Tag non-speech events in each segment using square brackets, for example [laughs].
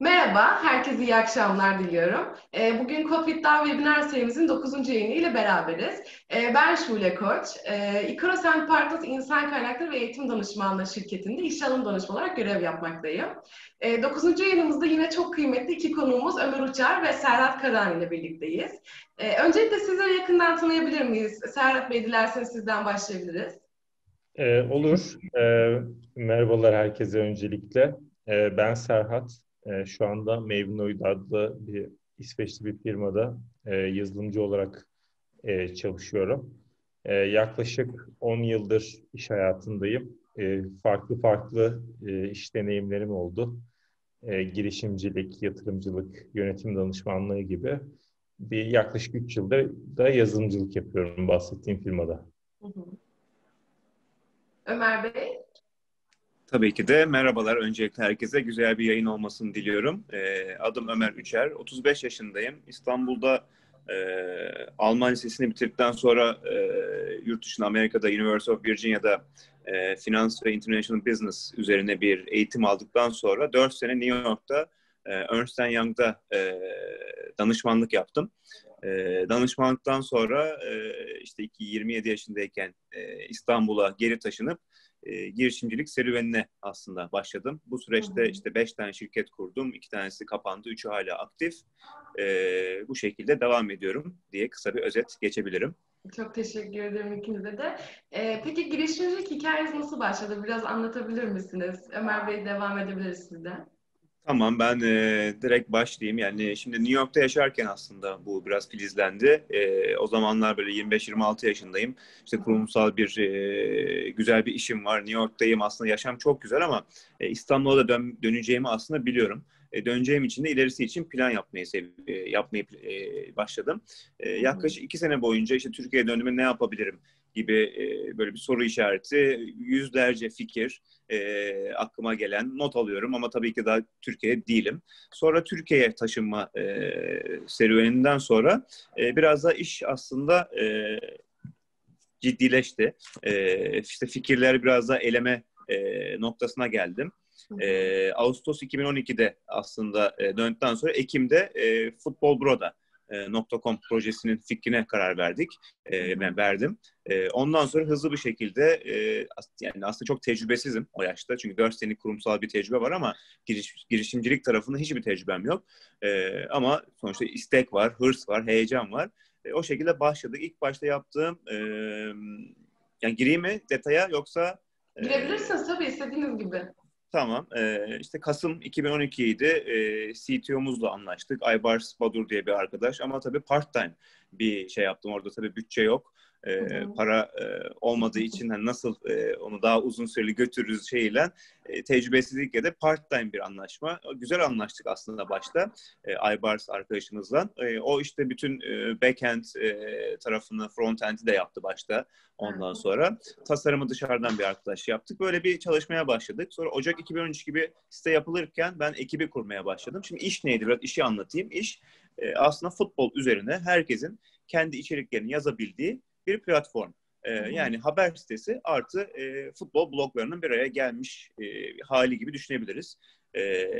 Merhaba, herkese iyi akşamlar diliyorum. Ee, bugün COVID Dav webinar serimizin 9. yayını beraberiz. Ee, ben Şule Koç, ee, Ikaros Partners İnsan Kaynakları ve Eğitim Danışmanlığı şirketinde iş alım danışmanı olarak görev yapmaktayım. 9. yayınımızda yine çok kıymetli iki konuğumuz Ömer Uçar ve Serhat Karan ile birlikteyiz. Öncelikle sizleri yakından tanıyabilir miyiz? Serhat Bey dilerseniz sizden başlayabiliriz. Ee, olur. Ee, merhabalar herkese öncelikle. Ee, ben Serhat. E, şu anda Mevnoid adlı bir İsveçli bir firmada e, yazılımcı olarak e, çalışıyorum. E, yaklaşık 10 yıldır iş hayatındayım. Farklı farklı iş deneyimlerim oldu. Girişimcilik, yatırımcılık, yönetim danışmanlığı gibi. Bir yaklaşık 3 yıldır da yazılımcılık yapıyorum bahsettiğim firmada. Ömer Bey? Tabii ki de merhabalar öncelikle herkese. Güzel bir yayın olmasını diliyorum. E, adım Ömer Üçer, 35 yaşındayım. İstanbul'da e, Alman Lisesi'ni bitirdikten sonra e, yurt dışında Amerika'da University of Virginia'da e, Finans ve International Business üzerine bir eğitim aldıktan sonra 4 sene New York'ta e, Ernst Young'da e, danışmanlık yaptım. E, danışmanlıktan sonra e, işte 27 yaşındayken e, İstanbul'a geri taşınıp e, girişimcilik serüvenine aslında başladım. Bu süreçte işte beş tane şirket kurdum. iki tanesi kapandı, üçü hala aktif. E, bu şekilde devam ediyorum diye kısa bir özet geçebilirim. Çok teşekkür ederim ikinize de. Ee, peki girişimcilik hikayeniz nasıl başladı? Biraz anlatabilir misiniz? Ömer Bey devam edebiliriz sizden. Tamam ben e, direkt başlayayım. Yani şimdi New York'ta yaşarken aslında bu biraz filizlendi. E, o zamanlar böyle 25-26 yaşındayım. İşte kurumsal bir e, güzel bir işim var. New York'tayım aslında yaşam çok güzel ama e, İstanbul'a da dön, döneceğimi aslında biliyorum. E, döneceğim için de ilerisi için plan yapmayı sev, e, yapmayı e, başladım. E, yaklaşık iki sene boyunca işte Türkiye'ye döndüğümde ne yapabilirim gibi e, böyle bir soru işareti, yüzlerce fikir e, aklıma gelen not alıyorum ama tabii ki daha Türkiye'de değilim. Sonra Türkiye'ye taşınma e, serüveninden sonra e, biraz da iş aslında e, ciddileşti. E, işte fikirler biraz da eleme e, noktasına geldim. E, Ağustos 2012'de aslında e, döndükten sonra Ekim'de e, Futbol Bro'da e, .com projesinin fikrine karar verdik. E, ben verdim. E, ondan sonra hızlı bir şekilde e, yani aslında çok tecrübesizim o yaşta. Çünkü 4 senelik kurumsal bir tecrübe var ama giriş, girişimcilik tarafında hiçbir tecrübem yok. E, ama sonuçta istek var, hırs var, heyecan var. E, o şekilde başladık. İlk başta yaptığım e, yani gireyim mi detaya yoksa Girebilirsiniz tabii istediğiniz gibi. Tamam. Ee, işte Kasım 2012 idi. Ee, CTO'muzla anlaştık. Aybars Badur diye bir arkadaş. Ama tabii part time bir şey yaptım. Orada tabii bütçe yok. Ee, para e, olmadığı için hani nasıl e, onu daha uzun süreli götürürüz şeyle e, tecrübesizlikle de part time bir anlaşma. Güzel anlaştık aslında başta e, Aybars arkadaşımızla. E, o işte bütün e, backend e, tarafını, frontend'i de yaptı başta ondan sonra. Tasarımı dışarıdan bir arkadaş yaptık. Böyle bir çalışmaya başladık. Sonra Ocak 2013 gibi site yapılırken ben ekibi kurmaya başladım. Şimdi iş neydi? Biraz işi anlatayım. İş e, aslında futbol üzerine herkesin kendi içeriklerini yazabildiği bir platform. E, yani haber sitesi artı e, futbol bloglarının bir araya gelmiş e, hali gibi düşünebiliriz. E,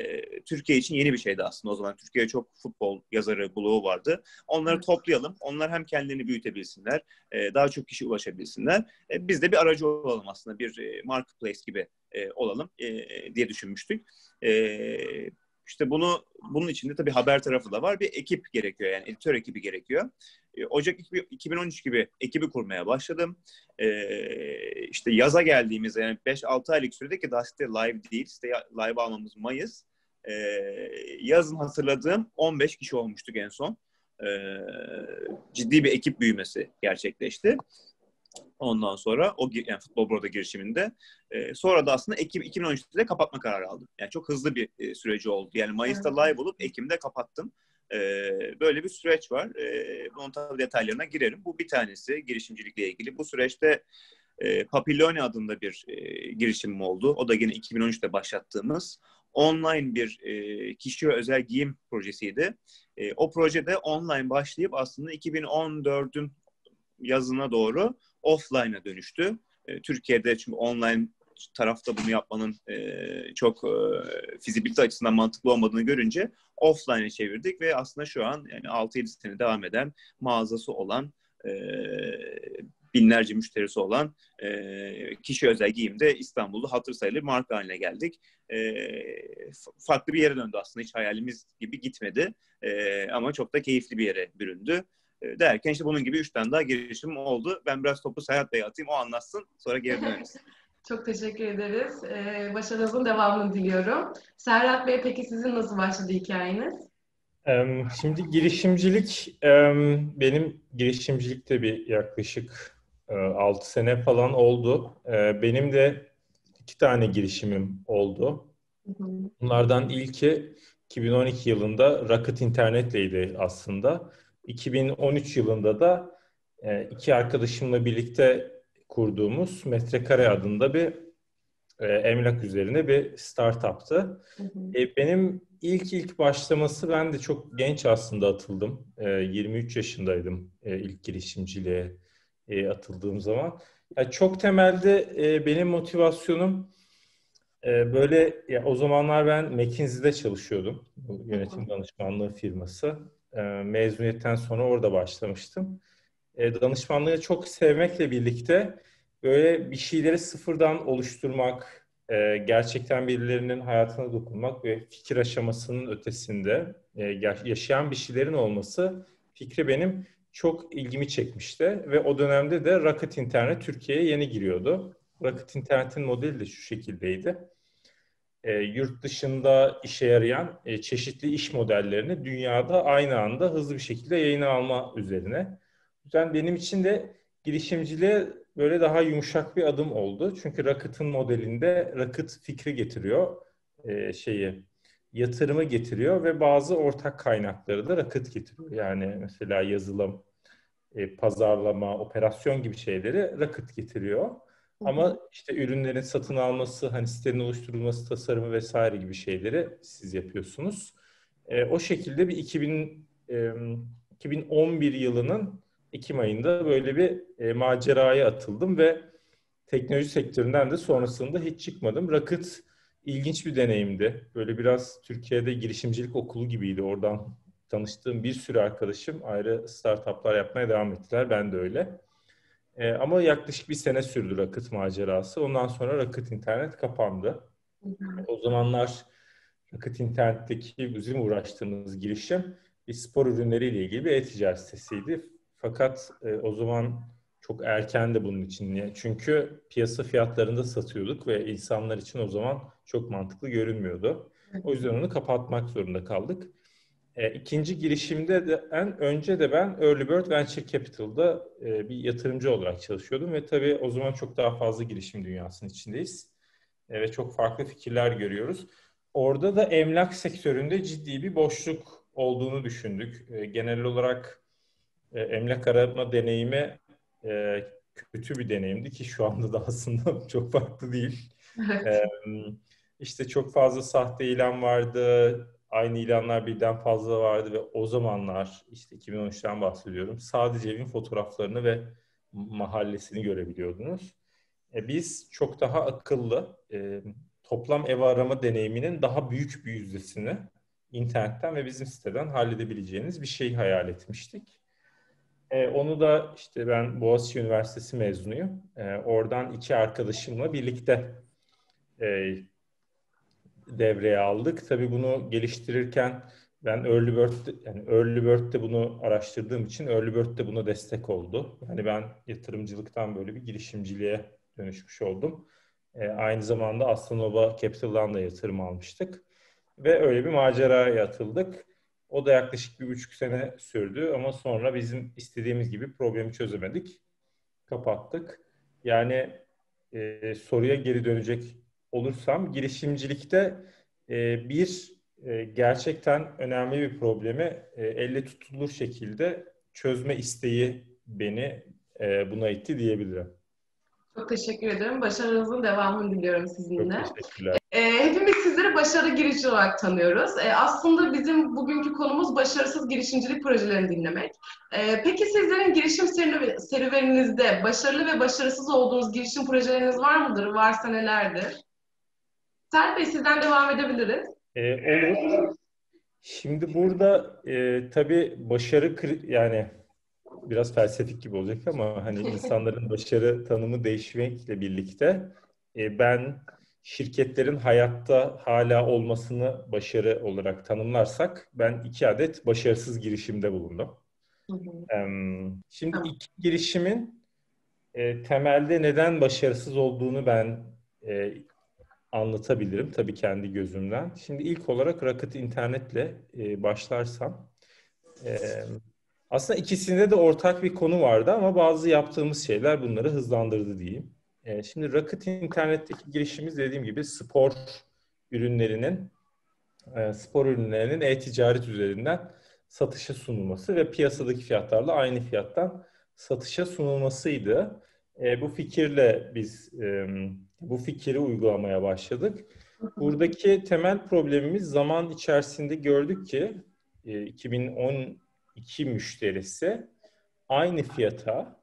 Türkiye için yeni bir şeydi aslında o zaman. Türkiye'de çok futbol yazarı bloğu vardı. Onları toplayalım. Onlar hem kendilerini büyütebilsinler, e, daha çok kişi ulaşabilsinler. E, biz de bir aracı olalım aslında. Bir e, marketplace gibi e, olalım e, diye düşünmüştük. E, işte bunu bunun içinde tabii haber tarafı da var. Bir ekip gerekiyor yani editör ekibi gerekiyor. E, Ocak 2013 gibi ekibi kurmaya başladım. Ee, işte yaza geldiğimiz yani 5-6 aylık sürede ki daha site live değil. Site live almamız Mayıs. Ee, yazın hatırladığım 15 kişi olmuştuk en son. Ee, ciddi bir ekip büyümesi gerçekleşti. Ondan sonra o yani futbol burada girişiminde. E, sonra da aslında Ekim 2013'te kapatma kararı aldım. Yani çok hızlı bir e, süreci oldu. Yani Mayıs'ta live olup Ekim'de kapattım. E, böyle bir süreç var. E, bunun tabii detaylarına girerim. Bu bir tanesi girişimcilikle ilgili. Bu süreçte e, Papilloni adında bir e, girişimim oldu. O da yine 2013'te başlattığımız online bir e, kişiye özel giyim projesiydi. E, o projede online başlayıp aslında 2014'ün yazına doğru offline'a dönüştü. E, Türkiye'de çünkü online tarafta bunu yapmanın e, çok e, fizibilite açısından mantıklı olmadığını görünce offline'e çevirdik ve aslında şu an yani 6-7 sene devam eden mağazası olan e, binlerce müşterisi olan e, kişi özel giyimde İstanbul'da hatır sayılır marka haline geldik. E, farklı bir yere döndü aslında hiç hayalimiz gibi gitmedi e, ama çok da keyifli bir yere büründü. E, derken işte bunun gibi üç tane daha girişim oldu. Ben biraz topu Serhat Bey'e atayım o anlatsın sonra geri döneriz. [laughs] Çok teşekkür ederiz. Ee, başarınızın devamını diliyorum. Serhat Bey peki sizin nasıl başladı hikayeniz? Şimdi girişimcilik, benim girişimcilikte bir yaklaşık 6 sene falan oldu. Benim de iki tane girişimim oldu. Bunlardan ilki 2012 yılında Rocket İnternet'leydi aslında. 2013 yılında da iki arkadaşımla birlikte kurduğumuz Metrekare adında bir emlak üzerine bir startup'tı. Benim ilk ilk başlaması ben de çok genç aslında atıldım. E, 23 yaşındaydım e, ilk girişimciliğe e, atıldığım zaman. Yani çok temelde e, benim motivasyonum e, böyle ya o zamanlar ben McKinsey'de çalışıyordum. Yönetim danışmanlığı firması. E, mezuniyetten sonra orada başlamıştım. E, danışmanlığı çok sevmekle birlikte böyle bir şeyleri sıfırdan oluşturmak, e, gerçekten birilerinin hayatına dokunmak ve fikir aşamasının ötesinde yaşayan bir şeylerin olması fikri benim çok ilgimi çekmişti ve o dönemde de Rocket Internet Türkiye'ye yeni giriyordu. Rocket Internet'in modeli de şu şekildeydi. E, yurt dışında işe yarayan e, çeşitli iş modellerini dünyada aynı anda hızlı bir şekilde yayına alma üzerine. Yüzden benim için de girişimciliğe böyle daha yumuşak bir adım oldu. Çünkü Rocket'ın modelinde Rocket fikri getiriyor e, şeyi yatırımı getiriyor ve bazı ortak kaynakları da Rocket getiriyor. Yani mesela yazılım, e, pazarlama, operasyon gibi şeyleri Rocket getiriyor. Ama işte ürünlerin satın alması, hani sitenin oluşturulması, tasarımı vesaire gibi şeyleri siz yapıyorsunuz. E, o şekilde bir 2000 e, 2011 yılının Ekim ayında böyle bir e, maceraya atıldım ve teknoloji sektöründen de sonrasında hiç çıkmadım. Rocket ilginç bir deneyimdi. Böyle biraz Türkiye'de girişimcilik okulu gibiydi. Oradan tanıştığım bir sürü arkadaşım ayrı startuplar yapmaya devam ettiler. Ben de öyle. E, ama yaklaşık bir sene sürdü Rocket macerası. Ondan sonra Rocket internet kapandı. O zamanlar Rocket internetteki bizim uğraştığımız girişim bir spor ürünleriyle ilgili bir e-ticaret sitesiydi. Fakat e, o zaman çok erken de bunun için. Çünkü piyasa fiyatlarında satıyorduk ve insanlar için o zaman çok mantıklı görünmüyordu. O yüzden onu kapatmak zorunda kaldık. E, ikinci girişimde de en önce de ben Early Bird Venture Capital'da e, bir yatırımcı olarak çalışıyordum ve tabii o zaman çok daha fazla girişim dünyasının içindeyiz. E, ve çok farklı fikirler görüyoruz. Orada da emlak sektöründe ciddi bir boşluk olduğunu düşündük. E, genel olarak e, emlak arama deneyimi e, kötü bir deneyimdi ki şu anda da aslında [laughs] çok farklı değil. Evet. E, işte çok fazla sahte ilan vardı. Aynı ilanlar birden fazla vardı ve o zamanlar işte 2013'ten bahsediyorum. Sadece evin fotoğraflarını ve mahallesini görebiliyordunuz. E, biz çok daha akıllı e, toplam ev arama deneyiminin daha büyük bir yüzdesini internetten ve bizim siteden halledebileceğiniz bir şey hayal etmiştik. E, onu da işte ben Boğaziçi Üniversitesi mezunuyum. E, oradan iki arkadaşımla birlikte e, devreye aldık. Tabii bunu geliştirirken ben Early Bird yani Early Bird'de bunu araştırdığım için Early Bird de buna destek oldu. Yani ben yatırımcılıktan böyle bir girişimciliğe dönüşmüş oldum. E, aynı zamanda Aslanova Capital'dan da yatırım almıştık. Ve öyle bir maceraya atıldık. O da yaklaşık bir buçuk sene sürdü ama sonra bizim istediğimiz gibi problemi çözemedik. Kapattık. Yani e, soruya geri dönecek olursam girişimcilikte e, bir e, gerçekten önemli bir problemi e, elle tutulur şekilde çözme isteği beni e, buna itti diyebilirim. Çok teşekkür ederim. Başarınızın devamını diliyorum sizinle. Çok teşekkürler. E, hepimiz sizleri başarı girişi olarak tanıyoruz. E, aslında bizim bugünkü konumuz başarısız girişimcilik projelerini dinlemek. E, peki sizlerin girişim serüveninizde başarılı ve başarısız olduğunuz girişim projeleriniz var mıdır? Varsa nelerdir? Serhat Bey sizden devam edebiliriz. E, olur. Şimdi burada e, tabii başarı yani biraz felsefik gibi olacak ama hani [laughs] insanların başarı tanımı değişmekle birlikte e, ben şirketlerin hayatta hala olmasını başarı olarak tanımlarsak ben iki adet başarısız girişimde bulundum. Şimdi iki girişimin e, temelde neden başarısız olduğunu ben e, anlatabilirim tabii kendi gözümden. Şimdi ilk olarak Rocket internetle e, başlarsam e, aslında ikisinde de ortak bir konu vardı ama bazı yaptığımız şeyler bunları hızlandırdı diyeyim. E, şimdi Rocket internetteki girişimiz dediğim gibi spor ürünlerinin e, spor ürünlerinin e-ticaret üzerinden satışa sunulması ve piyasadaki fiyatlarla aynı fiyattan satışa sunulmasıydı. E, bu fikirle biz e, bu fikri uygulamaya başladık. Buradaki temel problemimiz zaman içerisinde gördük ki e, 2012 müşterisi aynı fiyata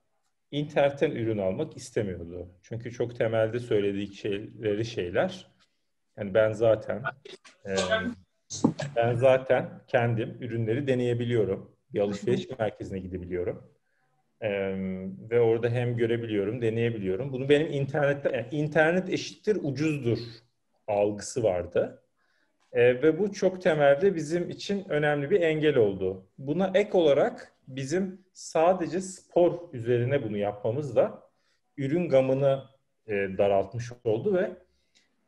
internetten ürün almak istemiyordu. Çünkü çok temelde söylediği şeyleri şeyler. Yani ben zaten e, ben zaten kendim ürünleri deneyebiliyorum. Bir alışveriş merkezine gidebiliyorum. Ee, ve orada hem görebiliyorum, deneyebiliyorum. Bunu benim internette, yani internet eşittir ucuzdur algısı vardı. Ee, ve bu çok temelde bizim için önemli bir engel oldu. Buna ek olarak bizim sadece spor üzerine bunu yapmamız da ürün gamını e, daraltmış oldu ve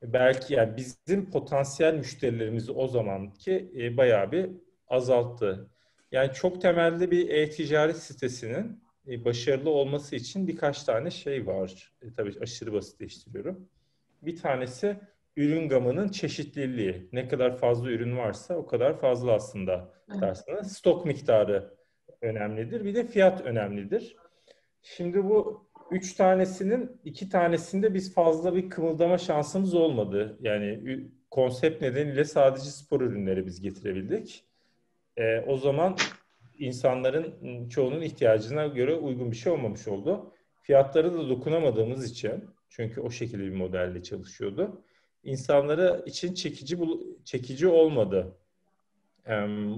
belki yani bizim potansiyel müşterilerimizi o zamanki e, bayağı bir azalttı. Yani çok temelde bir e-ticaret sitesinin başarılı olması için birkaç tane şey var. E, tabii aşırı basitleştiriyorum. Bir tanesi ürün gamının çeşitliliği. Ne kadar fazla ürün varsa o kadar fazla aslında dersiniz. Stok miktarı önemlidir. Bir de fiyat önemlidir. Şimdi bu üç tanesinin iki tanesinde biz fazla bir kımıldama şansımız olmadı. Yani konsept nedeniyle sadece spor ürünleri biz getirebildik. E, o zaman insanların çoğunun ihtiyacına göre uygun bir şey olmamış oldu. Fiyatları da dokunamadığımız için çünkü o şekilde bir modelle çalışıyordu. İnsanlara için çekici çekici olmadı.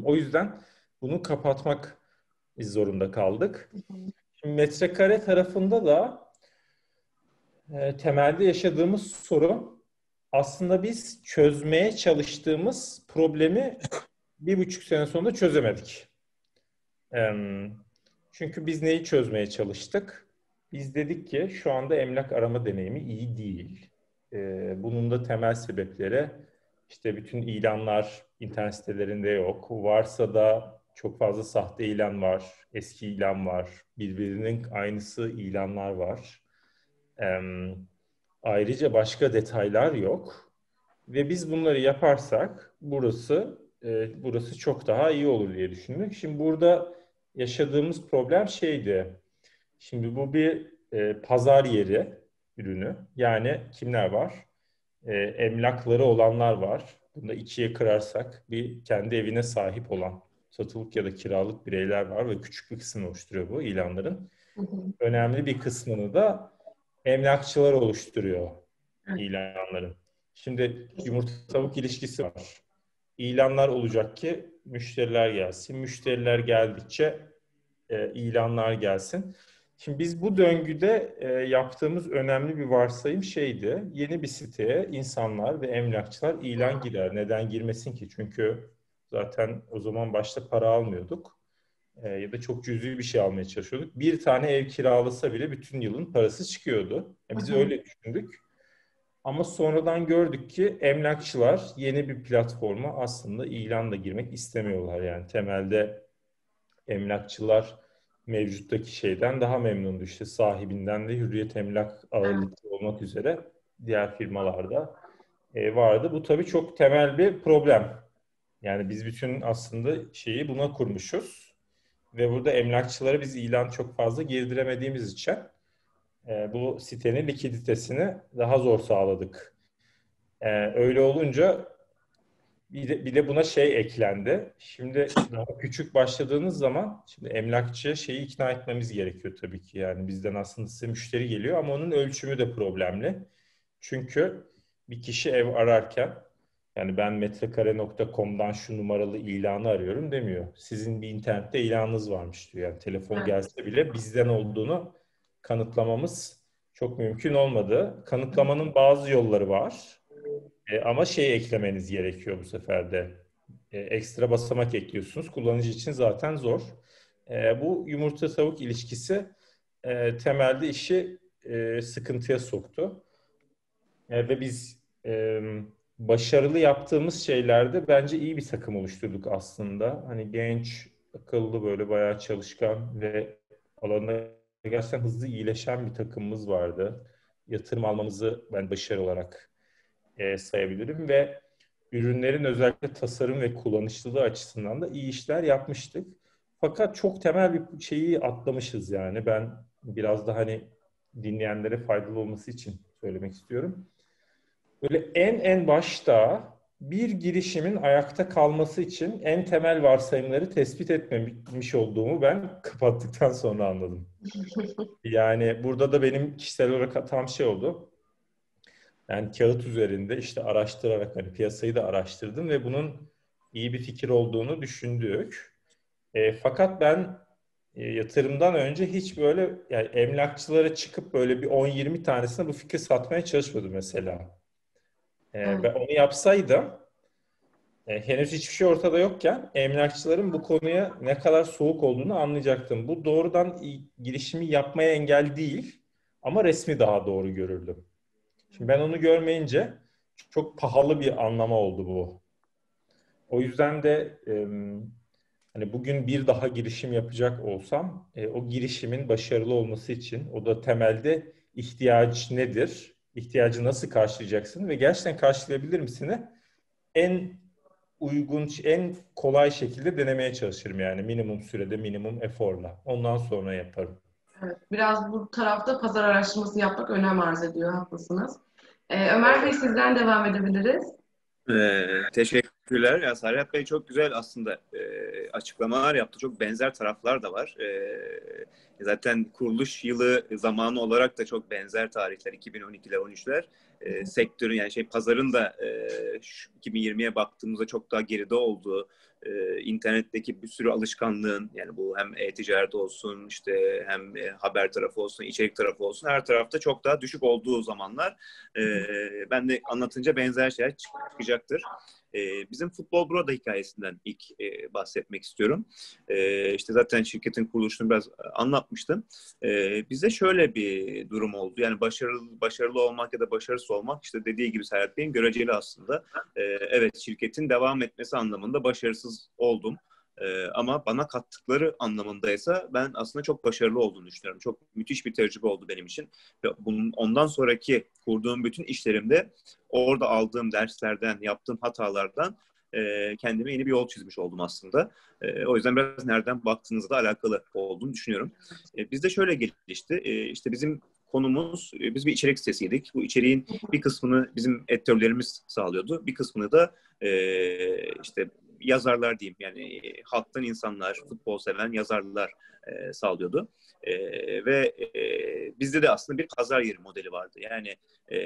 o yüzden bunu kapatmak zorunda kaldık. Şimdi metrekare tarafında da e, temelde yaşadığımız sorun aslında biz çözmeye çalıştığımız problemi bir buçuk sene sonra çözemedik. Çünkü biz neyi çözmeye çalıştık? Biz dedik ki şu anda emlak arama deneyimi iyi değil. Bunun da temel sebepleri işte bütün ilanlar internet sitelerinde yok. Varsa da çok fazla sahte ilan var, eski ilan var, birbirinin aynısı ilanlar var. Ayrıca başka detaylar yok. Ve biz bunları yaparsak burası e, burası çok daha iyi olur diye düşündük. Şimdi burada yaşadığımız problem şeydi. Şimdi bu bir e, pazar yeri ürünü. Yani kimler var? E, emlakları olanlar var. Bunu da ikiye kırarsak bir kendi evine sahip olan satılık ya da kiralık bireyler var ve küçük bir kısmını oluşturuyor bu ilanların. Hı hı. Önemli bir kısmını da emlakçılar oluşturuyor ilanların. Şimdi yumurta tavuk ilişkisi var. İlanlar olacak ki müşteriler gelsin. Müşteriler geldikçe e, ilanlar gelsin. Şimdi biz bu döngüde e, yaptığımız önemli bir varsayım şeydi. Yeni bir siteye insanlar ve emlakçılar ilan girer. Neden girmesin ki? Çünkü zaten o zaman başta para almıyorduk. E, ya da çok cüzi bir şey almaya çalışıyorduk. Bir tane ev kiralasa bile bütün yılın parası çıkıyordu. Yani biz öyle düşündük. Ama sonradan gördük ki emlakçılar yeni bir platforma aslında ilanla girmek istemiyorlar. Yani temelde emlakçılar mevcuttaki şeyden daha memnundu. İşte sahibinden de Hürriyet Emlak ağırlıklı olmak üzere diğer firmalarda e, vardı. Bu tabii çok temel bir problem. Yani biz bütün aslında şeyi buna kurmuşuz. Ve burada emlakçılara biz ilan çok fazla girdiremediğimiz için e, bu sitenin likiditesini daha zor sağladık. E, öyle olunca bir de, bir de buna şey eklendi. Şimdi daha küçük başladığınız zaman şimdi emlakçı şeyi ikna etmemiz gerekiyor tabii ki. Yani bizden aslında size müşteri geliyor ama onun ölçümü de problemli. Çünkü bir kişi ev ararken yani ben metrekare.com'dan şu numaralı ilanı arıyorum demiyor. Sizin bir internette ilanınız varmış diyor. Yani telefon gelse bile bizden olduğunu kanıtlamamız çok mümkün olmadı. Kanıtlamanın bazı yolları var. E, ama şey eklemeniz gerekiyor bu sefer de. E, ekstra basamak ekliyorsunuz. Kullanıcı için zaten zor. E, bu yumurta tavuk ilişkisi e, temelde işi e, sıkıntıya soktu. E, ve biz e, başarılı yaptığımız şeylerde bence iyi bir takım oluşturduk aslında. Hani genç, akıllı böyle bayağı çalışkan ve alanında gerçekten hızlı iyileşen bir takımımız vardı. Yatırım almamızı ben başarı olarak e, sayabilirim ve ürünlerin özellikle tasarım ve kullanışlılığı açısından da iyi işler yapmıştık. Fakat çok temel bir şeyi atlamışız yani. Ben biraz da hani dinleyenlere faydalı olması için söylemek istiyorum. Böyle en en başta bir girişimin ayakta kalması için en temel varsayımları tespit etmemiş olduğumu ben kapattıktan sonra anladım. [laughs] Yani burada da benim kişisel olarak hatam şey oldu. Yani kağıt üzerinde işte araştırarak hani piyasayı da araştırdım ve bunun iyi bir fikir olduğunu düşündük. E, fakat ben e, yatırımdan önce hiç böyle yani emlakçılara çıkıp böyle bir 10-20 tanesine bu fikri satmaya çalışmadım mesela. E, evet. Ben onu yapsaydım e, henüz hiçbir şey ortada yokken emlakçıların bu konuya ne kadar soğuk olduğunu anlayacaktım. Bu doğrudan girişimi yapmaya engel değil ama resmi daha doğru görürdüm. Şimdi ben onu görmeyince çok pahalı bir anlama oldu bu. O yüzden de e, hani bugün bir daha girişim yapacak olsam e, o girişimin başarılı olması için o da temelde ihtiyaç nedir? İhtiyacı nasıl karşılayacaksın ve gerçekten karşılayabilir misin? En uygun, en kolay şekilde denemeye çalışırım yani minimum sürede, minimum eforla. Ondan sonra yaparım. Evet, biraz bu tarafta pazar araştırması yapmak önem arz ediyor, haklısınız. Ee, Ömer Bey sizden devam edebiliriz. Ee, teşekkürler. Ya Serhat Bey çok güzel aslında e, açıklamalar yaptı. Çok benzer taraflar da var. E, zaten kuruluş yılı zamanı olarak da çok benzer tarihler 2012'ler 13'ler. E, sektörün yani şey pazarın da e, 2020'ye baktığımızda çok daha geride olduğu e, internetteki bir sürü alışkanlığın yani bu hem e-ticaret olsun işte hem e, haber tarafı olsun içerik tarafı olsun her tarafta çok daha düşük olduğu zamanlar e, ben de anlatınca benzer şeyler çıkacaktır. E, bizim Futbol Burada hikayesinden ilk e, bahsetmek istiyorum. E, işte zaten şirketin kuruluşunu biraz anlatmıştım. E, bize şöyle bir durum oldu. Yani başarılı başarılı olmak ya da başarısız olmak işte dediği gibi Serhat Bey'in göreceli aslında. Evet şirketin devam etmesi anlamında başarısız oldum. Ee, ama bana kattıkları anlamındaysa ben aslında çok başarılı olduğunu düşünüyorum. Çok müthiş bir tecrübe oldu benim için. Ve bunun ondan sonraki kurduğum bütün işlerimde orada aldığım derslerden, yaptığım hatalardan e, kendime yeni bir yol çizmiş oldum aslında. E, o yüzden biraz nereden baktığınızla alakalı olduğunu düşünüyorum. E, bizde şöyle gelişti. E, işte bizim konumuz, e, biz bir içerik sitesiydik. Bu içeriğin bir kısmını bizim editörlerimiz sağlıyordu. Bir kısmını da e, işte yazarlar diyeyim yani e, halktan insanlar, futbol seven yazarlar e, sağlıyordu. E, ve e, bizde de aslında bir pazar yeri modeli vardı. Yani e,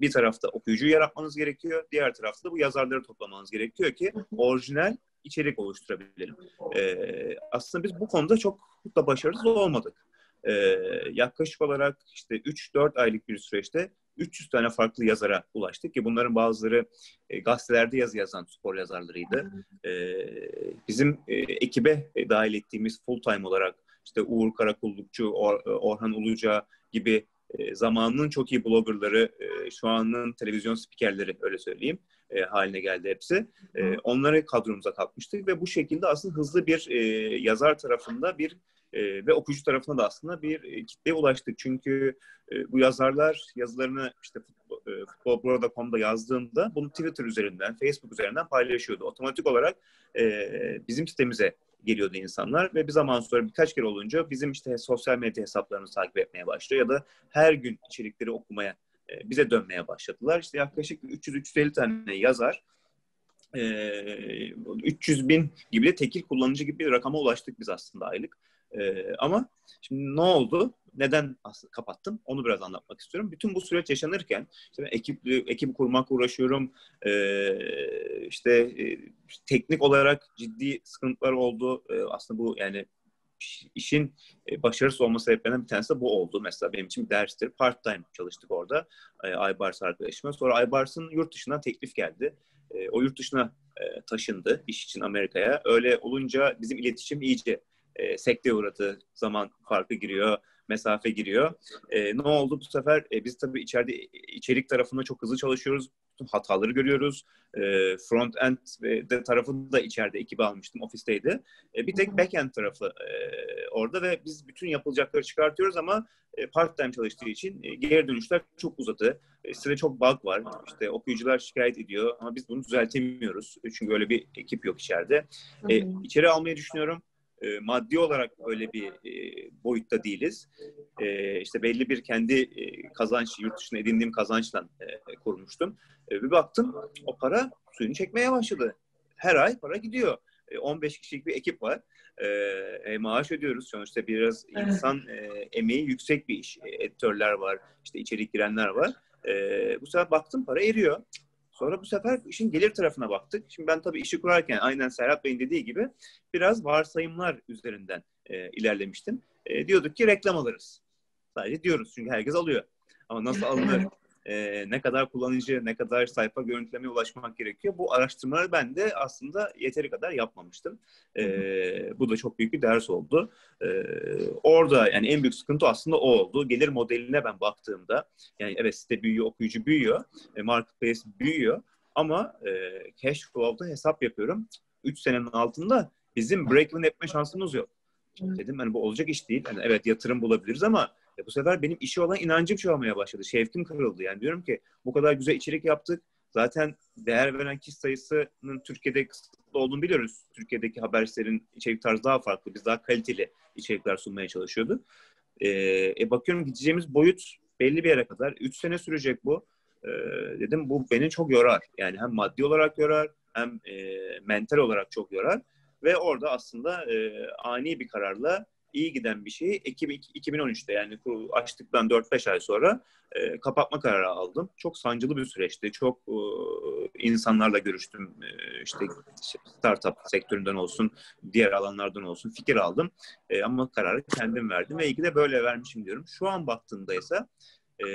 bir tarafta okuyucuyu yaratmanız gerekiyor, diğer tarafta da bu yazarları toplamanız gerekiyor ki orijinal içerik oluşturabilelim. E, aslında biz bu konuda çok da başarısız olmadık. E, yaklaşık olarak işte 3-4 aylık bir süreçte 300 tane farklı yazara ulaştık ki bunların bazıları e, gazetelerde yazı yazan spor yazarlarıydı. E, bizim e, ekibe e, dahil ettiğimiz full time olarak işte Uğur Karakullukçu, Or, e, Orhan Uluca gibi e, zamanının çok iyi bloggerları, e, şu anın televizyon spikerleri öyle söyleyeyim e, haline geldi hepsi. E, onları kadromuza katmıştık ve bu şekilde aslında hızlı bir e, yazar tarafında bir e, ve okuyucu tarafına da aslında bir e, kitleye ulaştık. Çünkü e, bu yazarlar yazılarını işte futbol, e, yazdığında bunu Twitter üzerinden, Facebook üzerinden paylaşıyordu. Otomatik olarak e, bizim sitemize geliyordu insanlar ve bir zaman sonra birkaç kere olunca bizim işte sosyal medya hesaplarımızı takip etmeye başlıyor ya da her gün içerikleri okumaya e, bize dönmeye başladılar. İşte yaklaşık 300-350 tane yazar e, 300 bin gibi de tekil kullanıcı gibi bir rakama ulaştık biz aslında aylık. E, ama şimdi ne oldu? Neden kapattım? Onu biraz anlatmak istiyorum. Bütün bu süreç yaşanırken işte ben ekipli, ekibi kurmak uğraşıyorum. E, işte e, teknik olarak ciddi sıkıntılar oldu. E, aslında bu yani işin e, başarısız olma sebeplerinden bir tanesi de bu oldu. Mesela benim için bir derstir. Part time çalıştık orada e, Aybars arkadaşıma. Sonra Aybars'ın yurt dışından teklif geldi. E, o yurt dışına taşındı iş için Amerika'ya. Öyle olunca bizim iletişim iyice sekteye uğradı. Zaman farkı giriyor mesafe giriyor. E, ne oldu bu sefer? E, biz tabii içeride içerik tarafında çok hızlı çalışıyoruz. Bütün hataları görüyoruz. E, front end de tarafını da içeride ekibi almıştım. Ofisteydi. E, bir tek back end tarafı e, orada ve biz bütün yapılacakları çıkartıyoruz ama e, part time çalıştığı için e, geri dönüşler çok uzadı. E, sitede çok bug var. İşte okuyucular şikayet ediyor ama biz bunu düzeltemiyoruz. Çünkü öyle bir ekip yok içeride. E, içeri almayı düşünüyorum e, maddi olarak öyle bir e, boyutta değiliz. E, işte belli bir kendi e, kazanç, yurt dışında edindiğim kazançla e, kurmuştum. E, bir baktım o para suyunu çekmeye başladı. Her ay para gidiyor. E, 15 kişilik bir ekip var. E, e, maaş ödüyoruz sonuçta biraz evet. insan e, emeği yüksek bir iş. E, editörler var, işte içerik girenler var. E, bu sefer baktım para eriyor. Sonra bu sefer işin gelir tarafına baktık. Şimdi ben tabii işi kurarken aynen Serhat Bey'in dediği gibi biraz varsayımlar üzerinden e, ilerlemiştim. E, diyorduk ki reklam alırız. Sadece diyoruz çünkü herkes alıyor. Ama nasıl alınır? [laughs] e, ne kadar kullanıcı, ne kadar sayfa görüntülemeye ulaşmak gerekiyor. Bu araştırmaları ben de aslında yeteri kadar yapmamıştım. E, bu da çok büyük bir ders oldu. E, orada yani en büyük sıkıntı aslında o oldu. Gelir modeline ben baktığımda, yani evet site büyüyor, okuyucu büyüyor, e, marketplace büyüyor ama e, cash flow'da hesap yapıyorum. 3 senenin altında bizim break-even etme şansımız yok. Dedim hani bu olacak iş değil. Yani evet yatırım bulabiliriz ama e bu sefer benim işi olan inancım çoğalmaya başladı. Şevkim kırıldı. Yani diyorum ki bu kadar güzel içerik yaptık. Zaten değer veren kişi sayısının Türkiye'de kısıtlı olduğunu biliyoruz. Türkiye'deki haber sitelerinin içerik tarzı daha farklı. Biz daha kaliteli içerikler sunmaya çalışıyorduk. Ee, e, bakıyorum gideceğimiz boyut belli bir yere kadar. Üç sene sürecek bu. Ee, dedim bu beni çok yorar. Yani hem maddi olarak yorar hem e, mental olarak çok yorar. Ve orada aslında e, ani bir kararla iyi giden bir şeyi Ekim 2013'te yani açtıktan 4-5 ay sonra e, kapatma kararı aldım. Çok sancılı bir süreçti. Çok e, insanlarla görüştüm. E, işte startup sektöründen olsun, diğer alanlardan olsun fikir aldım. E, ama kararı kendim verdim ve iyi de böyle vermişim diyorum. Şu an baktığımda ise e,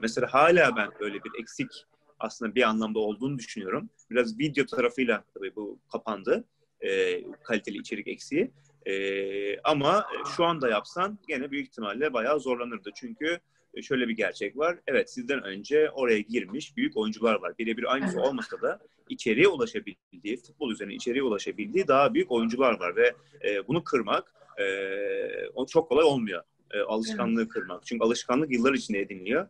mesela hala ben böyle bir eksik aslında bir anlamda olduğunu düşünüyorum. Biraz video tarafıyla tabii bu kapandı. E, kaliteli içerik eksiği. E, ama şu anda yapsan gene büyük ihtimalle bayağı zorlanırdı. Çünkü şöyle bir gerçek var. Evet sizden önce oraya girmiş büyük oyuncular var. Birebir aynısı evet. olmasa da içeriye ulaşabildiği, futbol üzerine içeriye ulaşabildiği daha büyük oyuncular var. Ve e, bunu kırmak e, o çok kolay olmuyor. E, alışkanlığı evet. kırmak. Çünkü alışkanlık yıllar içinde ediniliyor.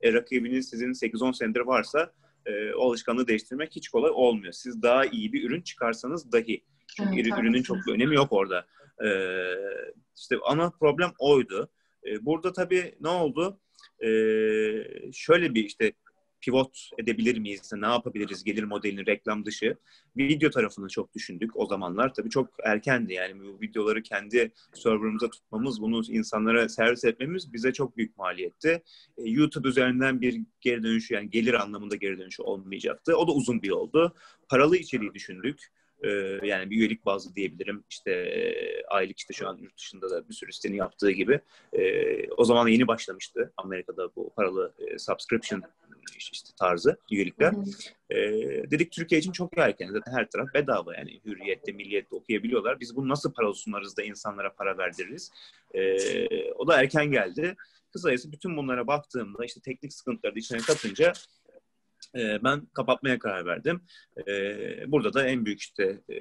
E, rakibiniz sizin 8-10 senedir varsa e, o alışkanlığı değiştirmek hiç kolay olmuyor. Siz daha iyi bir ürün çıkarsanız dahi. Çünkü evet, ürünün çok bir önemi yok orada. E, işte ana problem oydu. E, burada tabii ne oldu? E, şöyle bir işte pivot edebilir miyiz? Ne yapabiliriz gelir modelini reklam dışı? Video tarafını çok düşündük o zamanlar. Tabii çok erkendi yani bu videoları kendi serverımıza tutmamız, bunu insanlara servis etmemiz bize çok büyük maliyetti. YouTube üzerinden bir geri dönüşü yani gelir anlamında geri dönüşü olmayacaktı. O da uzun bir yoldu. Paralı içeriği düşündük. Ee, yani bir üyelik bazlı diyebilirim. İşte e, aylık işte şu an yurt dışında da bir sürü sitenin yaptığı gibi. E, o zaman yeni başlamıştı Amerika'da bu paralı e, subscription işte tarzı üyelikler. E, dedik Türkiye için çok erken. Zaten her taraf bedava yani hürriyette, milliyette okuyabiliyorlar. Biz bunu nasıl para sunarız da insanlara para verdiririz? E, o da erken geldi. Kısacası bütün bunlara baktığımda işte teknik sıkıntıları da içine katınca e, ben kapatmaya karar verdim. E, burada da en büyük işte e,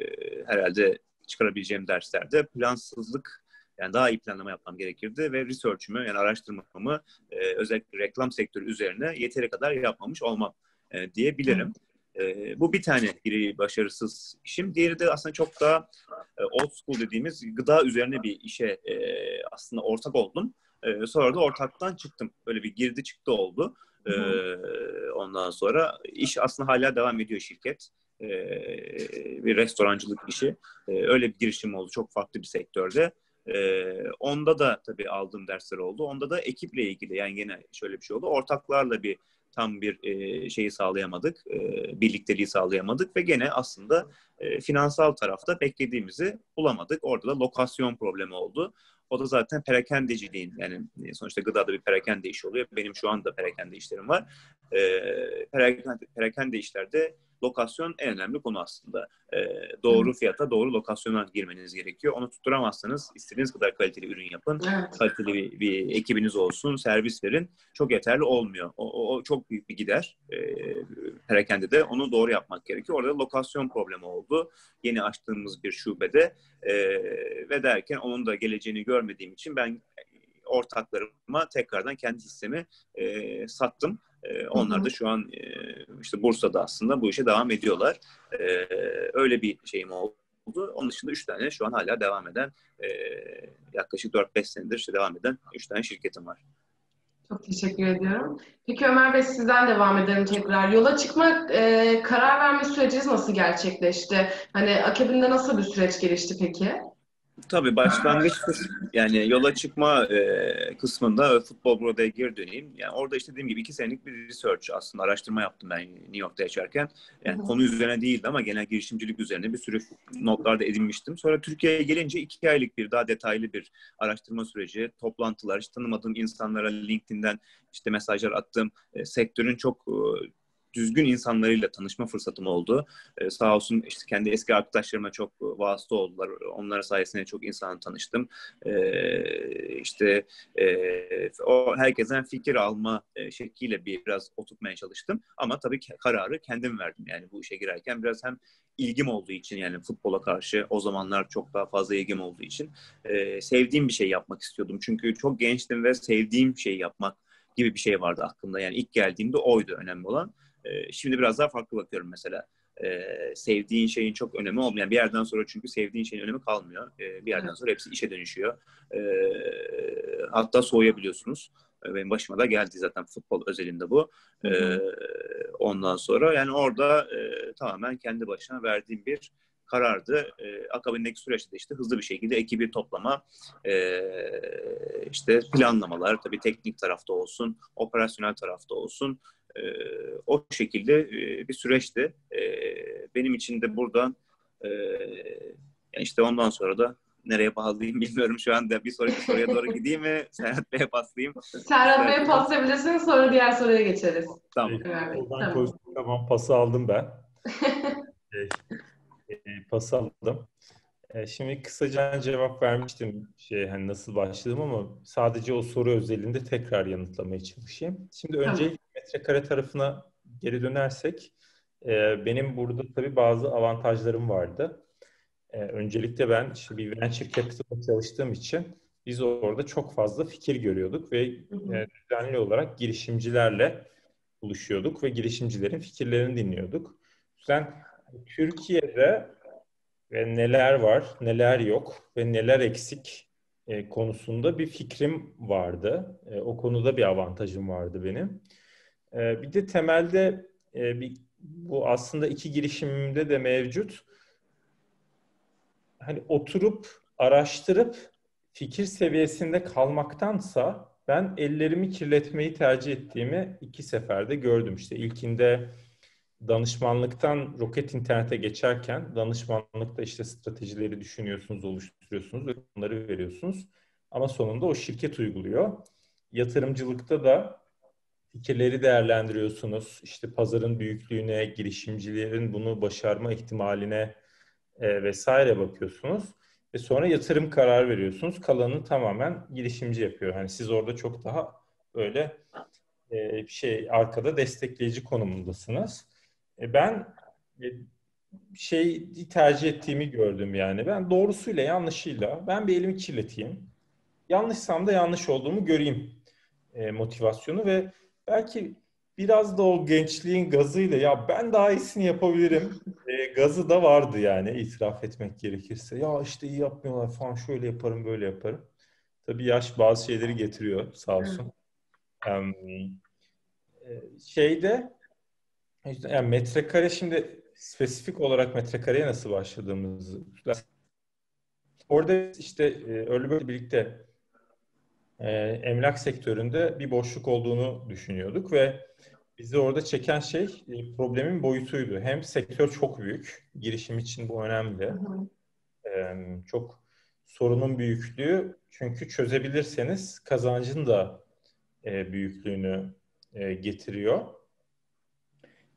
herhalde çıkarabileceğim derslerde plansızlık yani daha iyi planlama yapmam gerekirdi ve research'ümü yani araştırmamı e, özellikle reklam sektörü üzerine yeteri kadar yapmamış olmam e, diyebilirim. E, bu bir tane biri başarısız işim. Diğeri de aslında çok daha e, old school dediğimiz gıda üzerine bir işe e, aslında ortak oldum. E, sonra da ortaktan çıktım. Böyle bir girdi çıktı oldu. E, ondan sonra iş aslında hala devam ediyor şirket. Bir restorancılık işi. Öyle bir girişim oldu çok farklı bir sektörde. Onda da tabii aldığım dersler oldu. Onda da ekiple ilgili yani yine şöyle bir şey oldu. Ortaklarla bir tam bir şeyi sağlayamadık, e, birlikteliği sağlayamadık ve gene aslında finansal tarafta beklediğimizi bulamadık. Orada da lokasyon problemi oldu. O da zaten perakendeciliğin yani sonuçta gıdada bir perakende işi oluyor. Benim şu anda perakende işlerim var. E, perakende, perakende işlerde lokasyon en önemli konu aslında. E, doğru fiyata, doğru lokasyona girmeniz gerekiyor. Onu tutturamazsanız istediğiniz kadar kaliteli ürün yapın. Evet. Kaliteli bir, bir ekibiniz olsun, servis verin. Çok yeterli olmuyor. O, o, o çok büyük bir gider. E, perakende de onu doğru yapmak gerekiyor. Orada lokasyon problemi oldu. Yeni açtığımız bir şubede e, ve derken onun da geleceğini görmediğim için ben ortaklarıma tekrardan kendi hissemi e, sattım. E, onlar da şu an e, işte Bursa'da aslında bu işe devam ediyorlar. E, öyle bir şeyim oldu. Onun dışında üç tane şu an hala devam eden e, yaklaşık 4-5 senedir işte devam eden üç tane şirketim var. Çok teşekkür ediyorum. Peki Ömer Bey sizden devam edelim tekrar. Yola çıkma e, karar verme süreciniz nasıl gerçekleşti? Hani akabinde nasıl bir süreç gelişti peki? Tabii başlangıç yani yola çıkma e, kısmında futbol buradaya geri döneyim. Yani orada işte dediğim gibi iki senelik bir research aslında araştırma yaptım ben New York'ta yaşarken. Yani konu üzerine değildi ama genel girişimcilik üzerine bir sürü notlar da edinmiştim. Sonra Türkiye'ye gelince iki aylık bir daha detaylı bir araştırma süreci, toplantılar, işte tanımadığım insanlara LinkedIn'den işte mesajlar attım. E, sektörün çok e, düzgün insanlarıyla tanışma fırsatım oldu. Ee, sağ olsun işte kendi eski arkadaşlarıma çok vasıta oldular. Onlara sayesinde çok insanla tanıştım. Ee, işte e, o herkesten fikir alma e, şekliyle biraz oturtmaya çalıştım. Ama tabii kararı kendim verdim. Yani bu işe girerken biraz hem ilgim olduğu için yani futbola karşı o zamanlar çok daha fazla ilgim olduğu için e, sevdiğim bir şey yapmak istiyordum. Çünkü çok gençtim ve sevdiğim şeyi yapmak gibi bir şey vardı aklımda. Yani ilk geldiğimde oydu önemli olan. Ee, şimdi biraz daha farklı bakıyorum mesela. E, sevdiğin şeyin çok önemi olmayan bir yerden sonra çünkü sevdiğin şeyin önemi kalmıyor. E, bir yerden sonra hepsi işe dönüşüyor. E, hatta soğuyabiliyorsunuz. Benim başıma da geldi zaten futbol özelinde bu. E, ondan sonra yani orada e, tamamen kendi başına verdiğim bir karardı. E, akabindeki süreçte de işte hızlı bir şekilde ekibi toplama, e, işte planlamalar, tabii teknik tarafta olsun, operasyonel tarafta olsun, e, o şekilde e, bir süreçti. E, benim için de buradan e, yani işte ondan sonra da nereye bağlayayım bilmiyorum şu anda. Bir sonraki soruya doğru gideyim mi? [laughs] Serhat Bey'e paslayayım. Serhat Bey'e paslayabilirsiniz sonra diğer soruya geçeriz. Tamam. Evet, tamam. tamam pası aldım ben. [laughs] e, pası aldım. E, şimdi kısaca cevap vermiştim şey hani nasıl başladım ama sadece o soru özelinde tekrar yanıtlamaya çalışayım. Şimdi önce metrekare tarafına geri dönersek e, benim burada tabii bazı avantajlarım vardı. E, öncelikle ben işte bir venture capital'da çalıştığım için biz orada çok fazla fikir görüyorduk ve düzenli olarak girişimcilerle buluşuyorduk ve girişimcilerin fikirlerini dinliyorduk. Sen Türkiye'de ve neler var, neler yok ve neler eksik e, konusunda bir fikrim vardı. E, o konuda bir avantajım vardı benim. E, bir de temelde bir, bu aslında iki girişimimde de mevcut. Hani oturup araştırıp fikir seviyesinde kalmaktansa ben ellerimi kirletmeyi tercih ettiğimi iki seferde gördüm. İşte ilkinde danışmanlıktan roket internete geçerken danışmanlıkta işte stratejileri düşünüyorsunuz, oluşturuyorsunuz ve bunları veriyorsunuz. Ama sonunda o şirket uyguluyor. Yatırımcılıkta da fikirleri değerlendiriyorsunuz. İşte pazarın büyüklüğüne, girişimcilerin bunu başarma ihtimaline e, vesaire bakıyorsunuz. Ve sonra yatırım karar veriyorsunuz. Kalanını tamamen girişimci yapıyor. Hani siz orada çok daha böyle e, şey arkada destekleyici konumundasınız. E, ben e, şey tercih ettiğimi gördüm yani. Ben doğrusuyla yanlışıyla ben bir elimi kirleteyim. Yanlışsam da yanlış olduğumu göreyim e, motivasyonu ve belki biraz da o gençliğin gazıyla ya ben daha iyisini yapabilirim e, gazı da vardı yani itiraf etmek gerekirse. Ya işte iyi yapmıyorlar falan şöyle yaparım böyle yaparım. Tabii yaş bazı şeyleri getiriyor sağ olsun. Um, şeyde yani metrekare şimdi spesifik olarak metrekareye nasıl başladığımızı orada işte e, öyle böyle birlikte e, emlak sektöründe bir boşluk olduğunu düşünüyorduk ve bizi orada çeken şey e, problemin boyutuydu. Hem sektör çok büyük, girişim için bu önemli. E, çok sorunun büyüklüğü çünkü çözebilirseniz kazancın da e, büyüklüğünü e, getiriyor.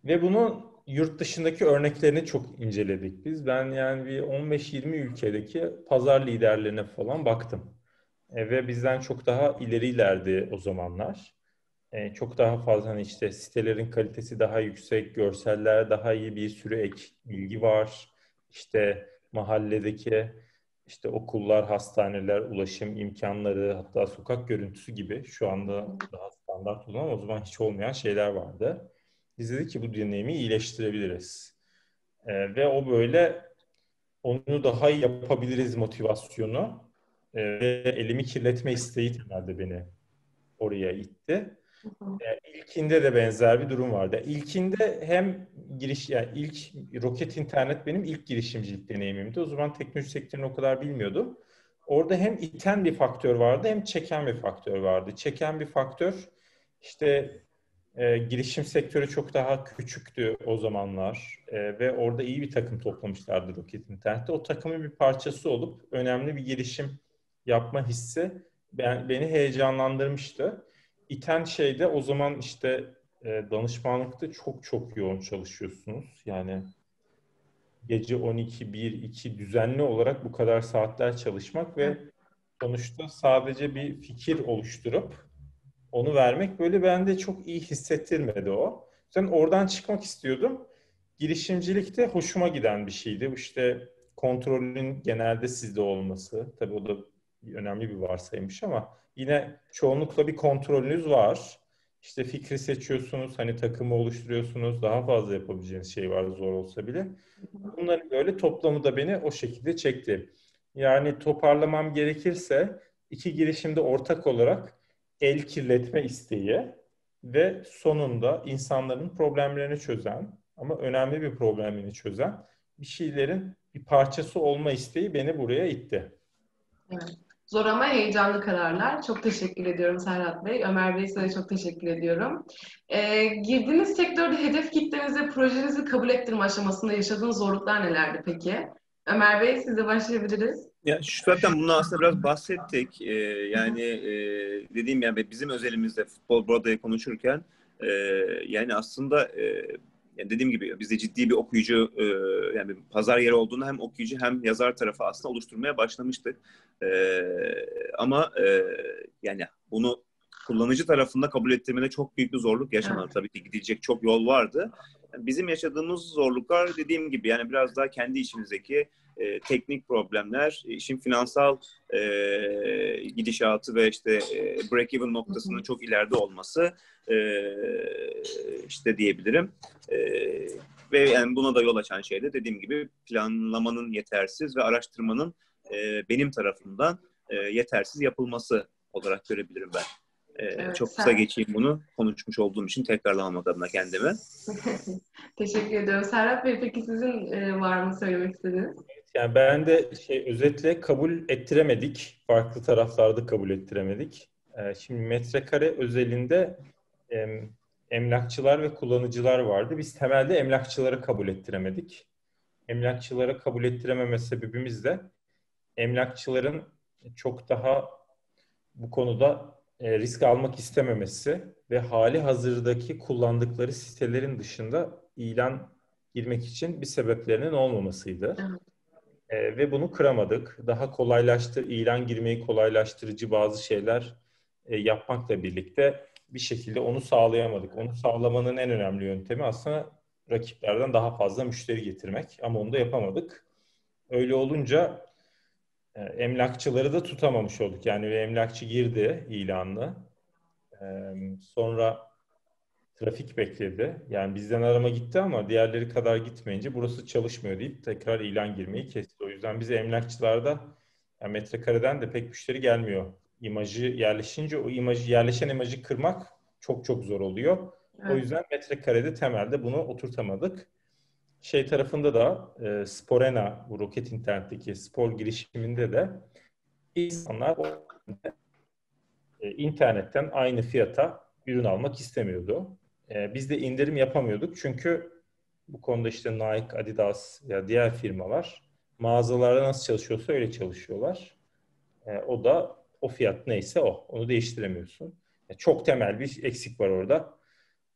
Ve bunun yurt dışındaki örneklerini çok inceledik biz. Ben yani bir 15-20 ülkedeki pazar liderlerine falan baktım. E, ve bizden çok daha ilerilerdi o zamanlar. E, çok daha fazla hani işte sitelerin kalitesi daha yüksek, görseller daha iyi bir sürü ek bilgi var. İşte mahalledeki işte okullar, hastaneler, ulaşım imkanları, hatta sokak görüntüsü gibi şu anda daha standart olan o zaman hiç olmayan şeyler vardı. Biz dedik ki bu deneyimi iyileştirebiliriz. E, ve o böyle onu daha iyi yapabiliriz motivasyonu e, ve elimi kirletme isteği temelde beni oraya itti. E, ilkinde de benzer bir durum vardı. İlkinde hem giriş yani ilk roket internet benim ilk girişimcilik deneyimimdi. O zaman teknoloji sektörünü o kadar bilmiyordum. Orada hem iten bir faktör vardı hem çeken bir faktör vardı. Çeken bir faktör işte e, girişim sektörü çok daha küçüktü o zamanlar e, ve orada iyi bir takım toplamışlardı Rocket Internet'te. O takımın bir parçası olup önemli bir girişim yapma hissi ben, beni heyecanlandırmıştı. İten şeyde o zaman işte e, danışmanlıkta çok çok yoğun çalışıyorsunuz. Yani gece 12, 1, 2 düzenli olarak bu kadar saatler çalışmak ve sonuçta sadece bir fikir oluşturup onu vermek böyle bende çok iyi hissettirmedi o. Ben oradan çıkmak istiyordum. Girişimcilikte hoşuma giden bir şeydi. İşte kontrolün genelde sizde olması. Tabii o da önemli bir varsaymış ama yine çoğunlukla bir kontrolünüz var. İşte fikri seçiyorsunuz, hani takımı oluşturuyorsunuz, daha fazla yapabileceğiniz şey var zor olsa bile. Bunların böyle toplamı da beni o şekilde çekti. Yani toparlamam gerekirse iki girişimde ortak olarak el kirletme isteği ve sonunda insanların problemlerini çözen ama önemli bir problemini çözen bir şeylerin bir parçası olma isteği beni buraya itti. Evet. Zor ama heyecanlı kararlar. Çok teşekkür ediyorum Serhat Bey. Ömer Bey size çok teşekkür ediyorum. Ee, girdiğiniz sektörde hedef kitlenizi, projenizi kabul ettirme aşamasında yaşadığınız zorluklar nelerdi peki? Ömer Bey size başlayabiliriz. Ya şu zaten bunu aslında biraz bahsettik. Ee, yani e, dediğim yani bizim özelimizde futbol Broadway konuşurken e, yani aslında e, yani dediğim gibi bizde ciddi bir okuyucu e, yani pazar yeri olduğunu hem okuyucu hem yazar tarafı aslında oluşturmaya başlamıştık. E, ama e, yani bunu kullanıcı tarafında kabul ettirmede çok büyük bir zorluk yaşamadı. Evet. Tabii ki gidecek çok yol vardı. bizim yaşadığımız zorluklar dediğim gibi yani biraz daha kendi içimizdeki e, teknik problemler, işin finansal e, gidişatı ve işte e, break-even noktasının çok ileride olması e, işte diyebilirim. E, ve yani buna da yol açan şey de dediğim gibi planlamanın yetersiz ve araştırmanın e, benim tarafımdan e, yetersiz yapılması olarak görebilirim ben. Ee, evet, çok kısa sen... geçeyim bunu. Konuşmuş olduğum için tekrarlamamak adına kendime. [laughs] Teşekkür ediyorum. Serhat Bey peki sizin e, var mı söylemek istediğiniz? Yani ben de şey özetle kabul ettiremedik. Farklı taraflarda kabul ettiremedik. Ee, şimdi metrekare özelinde e, emlakçılar ve kullanıcılar vardı. Biz temelde emlakçıları kabul ettiremedik. Emlakçılara kabul ettirememe sebebimiz de emlakçıların çok daha bu konuda e, risk almak istememesi ve hali hazırdaki kullandıkları sitelerin dışında ilan girmek için bir sebeplerinin olmamasıydı. E, ve bunu kıramadık. Daha kolaylaştır, ilan girmeyi kolaylaştırıcı bazı şeyler e, yapmakla birlikte bir şekilde onu sağlayamadık. Onu sağlamanın en önemli yöntemi aslında rakiplerden daha fazla müşteri getirmek. Ama onu da yapamadık. Öyle olunca e, emlakçıları da tutamamış olduk. Yani bir emlakçı girdi ilanlı. E, sonra trafik bekledi. Yani bizden arama gitti ama diğerleri kadar gitmeyince burası çalışmıyor deyip tekrar ilan girmeyi kesti. Yüzden bize emlakçılarda yani metrekareden de pek müşteri gelmiyor. İmajı yerleşince o imajı yerleşen imajı kırmak çok çok zor oluyor. Evet. O yüzden metrekarede temelde bunu oturtamadık. Şey tarafında da e, Sporena, bu roket internetteki spor girişiminde de insanlar e, internetten aynı fiyata ürün almak istemiyordu. E, biz de indirim yapamıyorduk çünkü bu konuda işte Nike, Adidas ya diğer firmalar mağazalarda nasıl çalışıyorsa öyle çalışıyorlar. E, o da o fiyat neyse o. Onu değiştiremiyorsun. E, çok temel bir eksik var orada.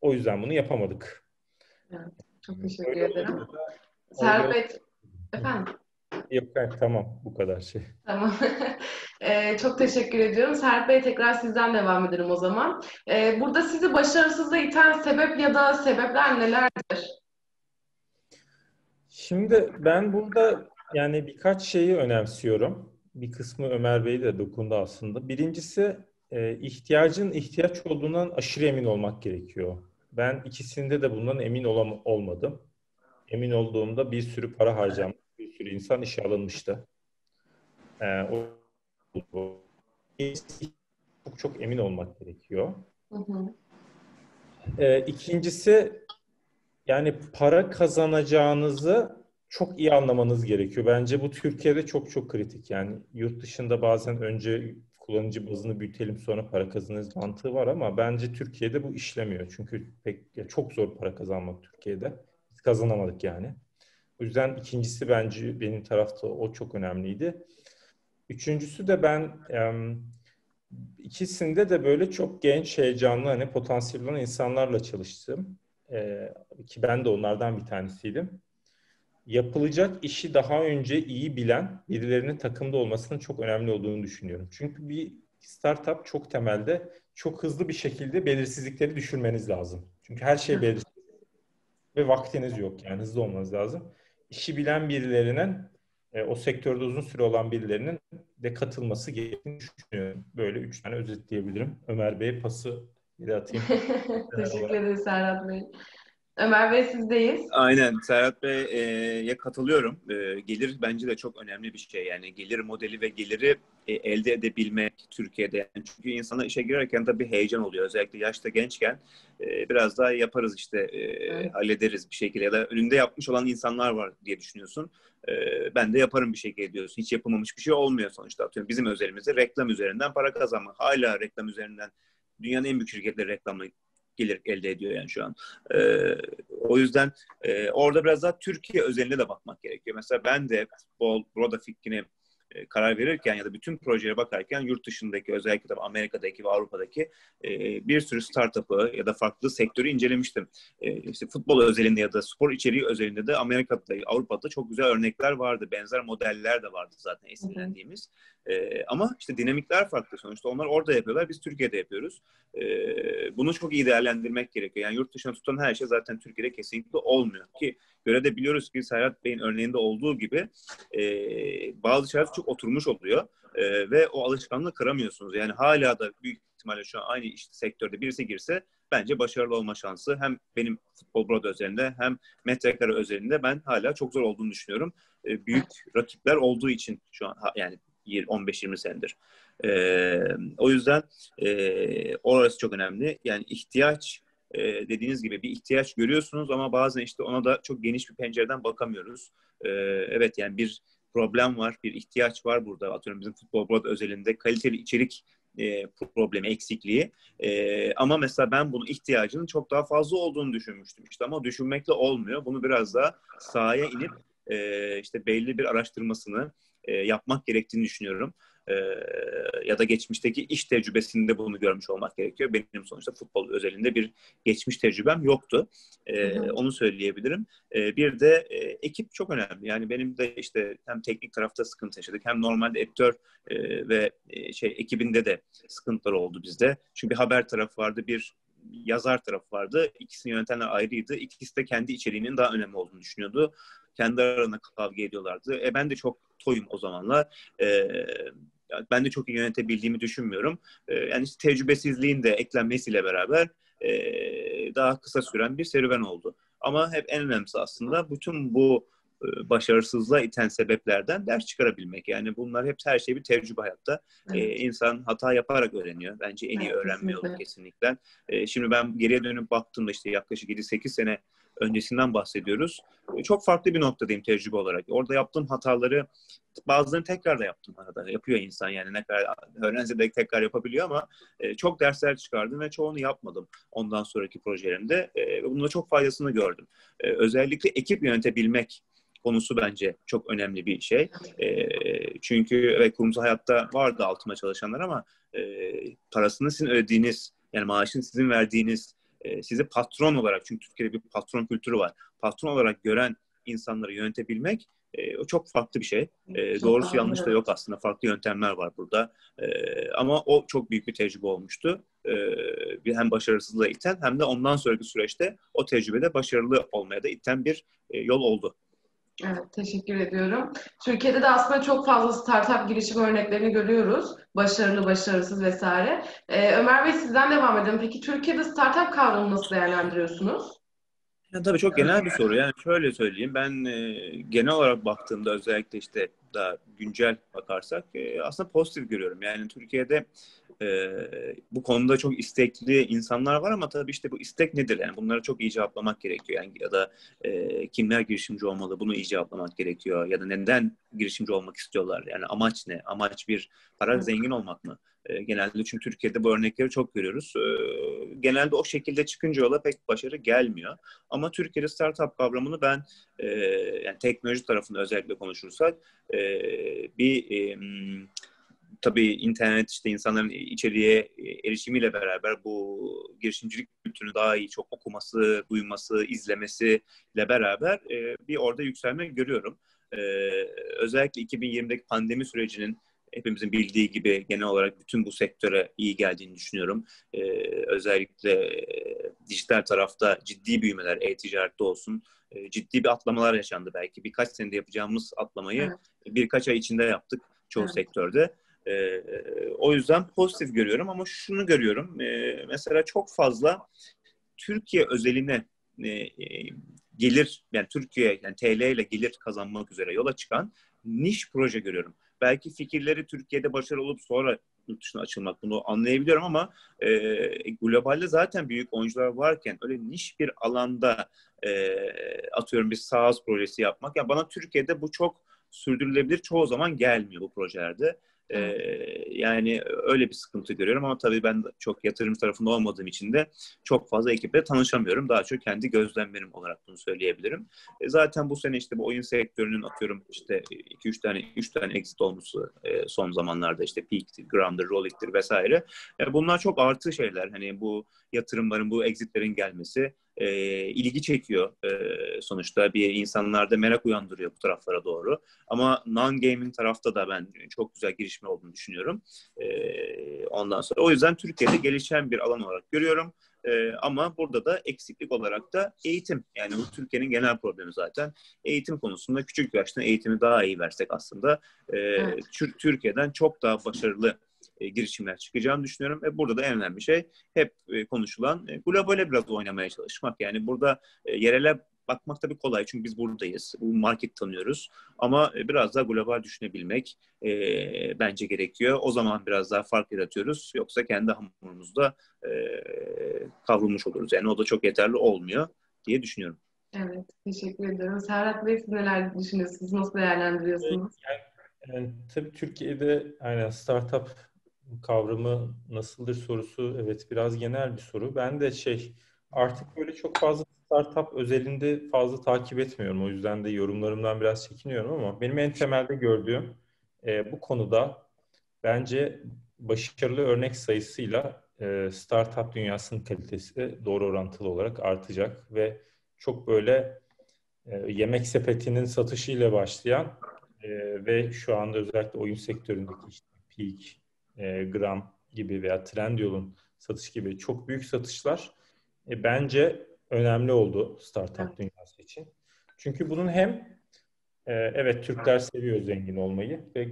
O yüzden bunu yapamadık. Evet, çok teşekkür öyle ederim. Servet, efendim? Yok tamam bu kadar şey. Tamam. ee, [laughs] çok teşekkür ediyorum. Serhat Bey tekrar sizden devam edelim o zaman. Ee, burada sizi başarısızlığa iten sebep ya da sebepler nelerdir? Şimdi ben burada yani birkaç şeyi önemsiyorum. Bir kısmı Ömer Bey de dokundu aslında. Birincisi e, ihtiyacın ihtiyaç olduğundan aşırı emin olmak gerekiyor. Ben ikisinde de bundan emin olam olmadım. Emin olduğumda bir sürü para harcam, bir sürü insan işe alınmıştı. E, o, çok çok emin olmak gerekiyor. Hı hı. E, ikincisi yani para kazanacağınızı çok iyi anlamanız gerekiyor. Bence bu Türkiye'de çok çok kritik. Yani yurt dışında bazen önce kullanıcı bazını büyütelim sonra para kazanırız mantığı var ama bence Türkiye'de bu işlemiyor. Çünkü pek ya çok zor para kazanmak Türkiye'de. Biz kazanamadık yani. O yüzden ikincisi bence benim tarafta o çok önemliydi. Üçüncüsü de ben ikisinde de böyle çok genç, heyecanlı, hani potansiyel olan insanlarla çalıştım. Ki ben de onlardan bir tanesiydim yapılacak işi daha önce iyi bilen birilerinin takımda olmasının çok önemli olduğunu düşünüyorum. Çünkü bir startup çok temelde çok hızlı bir şekilde belirsizlikleri düşürmeniz lazım. Çünkü her şey belirsiz ve vaktiniz yok yani hızlı olmanız lazım. İşi bilen birilerinin e, o sektörde uzun süre olan birilerinin de katılması gerektiğini düşünüyorum. Böyle üç tane özetleyebilirim. Ömer Bey pası bir atayım. [laughs] Teşekkür ederim Serhat Bey. Ömer Bey sizdeyiz. Aynen Serhat Bey'e katılıyorum. E, gelir bence de çok önemli bir şey. Yani gelir modeli ve geliri e, elde edebilmek Türkiye'de. Yani çünkü insana işe girerken bir heyecan oluyor. Özellikle yaşta gençken e, biraz daha yaparız işte e, evet. hallederiz bir şekilde ya da önünde yapmış olan insanlar var diye düşünüyorsun. E, ben de yaparım bir şekilde diyorsun. Hiç yapılmamış bir şey olmuyor sonuçta. Atıyorum bizim özelimizde reklam üzerinden para kazanmak. Hala reklam üzerinden dünyanın en büyük şirketleri reklamla gelir elde ediyor yani şu an. E, o yüzden e, orada biraz daha Türkiye özelinde de bakmak gerekiyor. Mesela ben de futbol, burada fikrini e, karar verirken ya da bütün projelere bakarken yurt dışındaki özellikle de Amerika'daki ve Avrupa'daki e, bir sürü startup'ı ya da farklı sektörü incelemiştim. E, işte futbol özelinde ya da spor içeriği özelinde de Amerika'da, Avrupa'da çok güzel örnekler vardı. Benzer modeller de vardı zaten esinlendiğimiz. E, ama işte dinamikler farklı sonuçta. Onlar orada yapıyorlar, biz Türkiye'de yapıyoruz. E, bunu çok iyi değerlendirmek gerekiyor. Yani yurt dışına tutan her şey zaten Türkiye'de kesinlikle olmuyor. Ki göre de biliyoruz ki Serhat Bey'in örneğinde olduğu gibi e, bazı şeyler çok oturmuş oluyor. E, ve o alışkanlığı kıramıyorsunuz. Yani hala da büyük ihtimalle şu an aynı işte sektörde birisi girse bence başarılı olma şansı hem benim futbol broad özelinde hem metrekare özelinde ben hala çok zor olduğunu düşünüyorum. E, büyük rakipler olduğu için şu an yani 15-20 senedir. E, o yüzden e, orası çok önemli. Yani ihtiyaç e, dediğiniz gibi bir ihtiyaç görüyorsunuz ama bazen işte ona da çok geniş bir pencereden bakamıyoruz. E, evet yani bir problem var, bir ihtiyaç var burada. Atıyorum bizim futbol blog özelinde kaliteli içerik e, problemi, eksikliği. E, ama mesela ben bunun ihtiyacının çok daha fazla olduğunu düşünmüştüm. İşte ama düşünmekle olmuyor. Bunu biraz daha sahaya inip e, işte belli bir araştırmasını e, yapmak gerektiğini düşünüyorum e, ya da geçmişteki iş tecrübesinde bunu görmüş olmak gerekiyor. Benim sonuçta futbol özelinde bir geçmiş tecrübem yoktu. E, Onu söyleyebilirim. E, bir de e, ekip çok önemli. Yani benim de işte hem teknik tarafta sıkıntı yaşadık hem normalde editör e, ve e, şey ekibinde de sıkıntılar oldu bizde. Çünkü bir haber tarafı vardı, bir yazar tarafı vardı. İkisini yönetenler ayrıydı. İkisi de kendi içeriğinin daha önemli olduğunu düşünüyordu. Kendi aralarında kavga ediyorlardı. E ben de çok toyum o zamanlar. E, ben de çok iyi yönetebildiğimi düşünmüyorum. E, yani işte tecrübesizliğin de eklenmesiyle beraber e, daha kısa süren bir serüven oldu. Ama hep en önemlisi aslında bütün bu başarısızlığa iten sebeplerden ders çıkarabilmek. Yani bunlar hep her şey bir tecrübe hayatta. Evet. Ee, insan hata yaparak öğreniyor. Bence en iyi evet, öğrenme yolu kesinlikle. Ee, şimdi ben geriye dönüp baktığımda işte yaklaşık 7-8 sene öncesinden bahsediyoruz. Ee, çok farklı bir noktadayım tecrübe olarak. Orada yaptığım hataları bazılarını tekrar da yaptım arada. Yapıyor insan yani ne kadar öğrenci de tekrar yapabiliyor ama e, çok dersler çıkardım ve çoğunu yapmadım ondan sonraki projelerimde. E, bununla çok faydasını gördüm. E, özellikle ekip yönetebilmek konusu bence çok önemli bir şey. E, çünkü evet kurumsal hayatta vardı altıma çalışanlar ama e, parasını sizin ödediğiniz yani maaşını sizin verdiğiniz e, sizi patron olarak çünkü Türkiye'de bir patron kültürü var. Patron olarak gören insanları yönetebilmek e, o çok farklı bir şey. E, doğrusu yanlış da yok aslında. Farklı yöntemler var burada. E, ama o çok büyük bir tecrübe olmuştu. E, hem başarısızlığa iten hem de ondan sonraki süreçte o tecrübede başarılı olmaya da iten bir e, yol oldu. Evet, teşekkür ediyorum. Türkiye'de de aslında çok fazla startup girişim örneklerini görüyoruz. Başarılı, başarısız vesaire. Ee, Ömer Bey sizden devam edelim. Peki Türkiye'de startup kavramını nasıl değerlendiriyorsunuz? Ya, tabii çok genel bir soru. Yani şöyle söyleyeyim. Ben e, genel olarak baktığımda özellikle işte daha güncel bakarsak e, aslında pozitif görüyorum. Yani Türkiye'de e, bu konuda çok istekli insanlar var ama tabii işte bu istek nedir? Yani bunları çok iyi cevaplamak gerekiyor. Yani ya da e, kimler girişimci olmalı bunu iyi cevaplamak gerekiyor. Ya da neden girişimci olmak istiyorlar? Yani amaç ne? Amaç bir para zengin olmak mı? E, genelde çünkü Türkiye'de bu örnekleri çok görüyoruz. E, genelde o şekilde çıkınca yola pek başarı gelmiyor. Ama Türkiye'de startup kavramını ben e, yani teknoloji tarafında özellikle konuşursak e, bir e, tabii internet işte insanların içeriye erişimiyle beraber bu girişimcilik kültürünü daha iyi çok okuması, duyması, izlemesiyle beraber e, bir orada yükselme görüyorum. E, özellikle 2020'deki pandemi sürecinin hepimizin bildiği gibi genel olarak bütün bu sektöre iyi geldiğini düşünüyorum. Ee, özellikle e, dijital tarafta ciddi büyümeler, e-ticarette olsun, e, ciddi bir atlamalar yaşandı belki. Birkaç senede yapacağımız atlamayı evet. birkaç ay içinde yaptık çoğu evet. sektörde. E, o yüzden pozitif görüyorum ama şunu görüyorum. E, mesela çok fazla Türkiye özeline e, e, gelir yani Türkiye yani TL ile gelir kazanmak üzere yola çıkan niş proje görüyorum. Belki fikirleri Türkiye'de başarılı olup sonra yurt dışına açılmak bunu anlayabiliyorum ama e, globalde zaten büyük oyuncular varken öyle niş bir alanda e, atıyorum bir SaaS projesi yapmak ya yani bana Türkiye'de bu çok sürdürülebilir çoğu zaman gelmiyor bu projelerde. Ee, yani öyle bir sıkıntı görüyorum ama tabii ben çok yatırım tarafında olmadığım için de çok fazla ekiple tanışamıyorum. Daha çok kendi gözlemlerim olarak bunu söyleyebilirim. E, zaten bu sene işte bu oyun sektörünün atıyorum işte 2-3 tane 3 tane exit olması e, son zamanlarda işte Peak'tir, Ground'dır, Rollic'tir vesaire. E, bunlar çok artı şeyler. Hani bu yatırımların, bu exitlerin gelmesi e, ilgi çekiyor e, sonuçta bir insanlarda merak uyandırıyor bu taraflara doğru. Ama non-gaming tarafta da ben çok güzel girişme olduğunu düşünüyorum. E, ondan sonra o yüzden Türkiye'de gelişen bir alan olarak görüyorum. Ee, ama burada da eksiklik olarak da eğitim. Yani bu Türkiye'nin genel problemi zaten. Eğitim konusunda küçük yaşta eğitimi daha iyi versek aslında e, evet. Türkiye'den çok daha başarılı e, girişimler çıkacağını düşünüyorum. Ve burada da en önemli şey hep e, konuşulan e, globale biraz oynamaya çalışmak. Yani burada e, yerele bakmak tabii kolay çünkü biz buradayız. Bu market tanıyoruz. Ama e, biraz daha global düşünebilmek e, bence gerekiyor. O zaman biraz daha fark yaratıyoruz. Yoksa kendi hamurumuzda e, kavrulmuş oluruz. Yani o da çok yeterli olmuyor diye düşünüyorum. Evet, teşekkür ederim. Serhat Bey siz neler düşünüyorsunuz? Nasıl değerlendiriyorsunuz? Yani, yani, tabii Türkiye'de aynen startup kavramı nasıldır sorusu evet biraz genel bir soru. Ben de şey artık böyle çok fazla startup özelinde fazla takip etmiyorum. O yüzden de yorumlarımdan biraz çekiniyorum ama benim en temelde gördüğüm e, bu konuda bence başarılı örnek sayısıyla e, startup dünyasının kalitesi doğru orantılı olarak artacak ve çok böyle e, yemek sepetinin satışıyla başlayan e, ve şu anda özellikle oyun sektöründeki işte Peak, e, Gram gibi veya Trendyol'un satış gibi çok büyük satışlar e, bence önemli oldu startup evet. dünyası için. Çünkü bunun hem e, evet Türkler seviyor zengin olmayı ve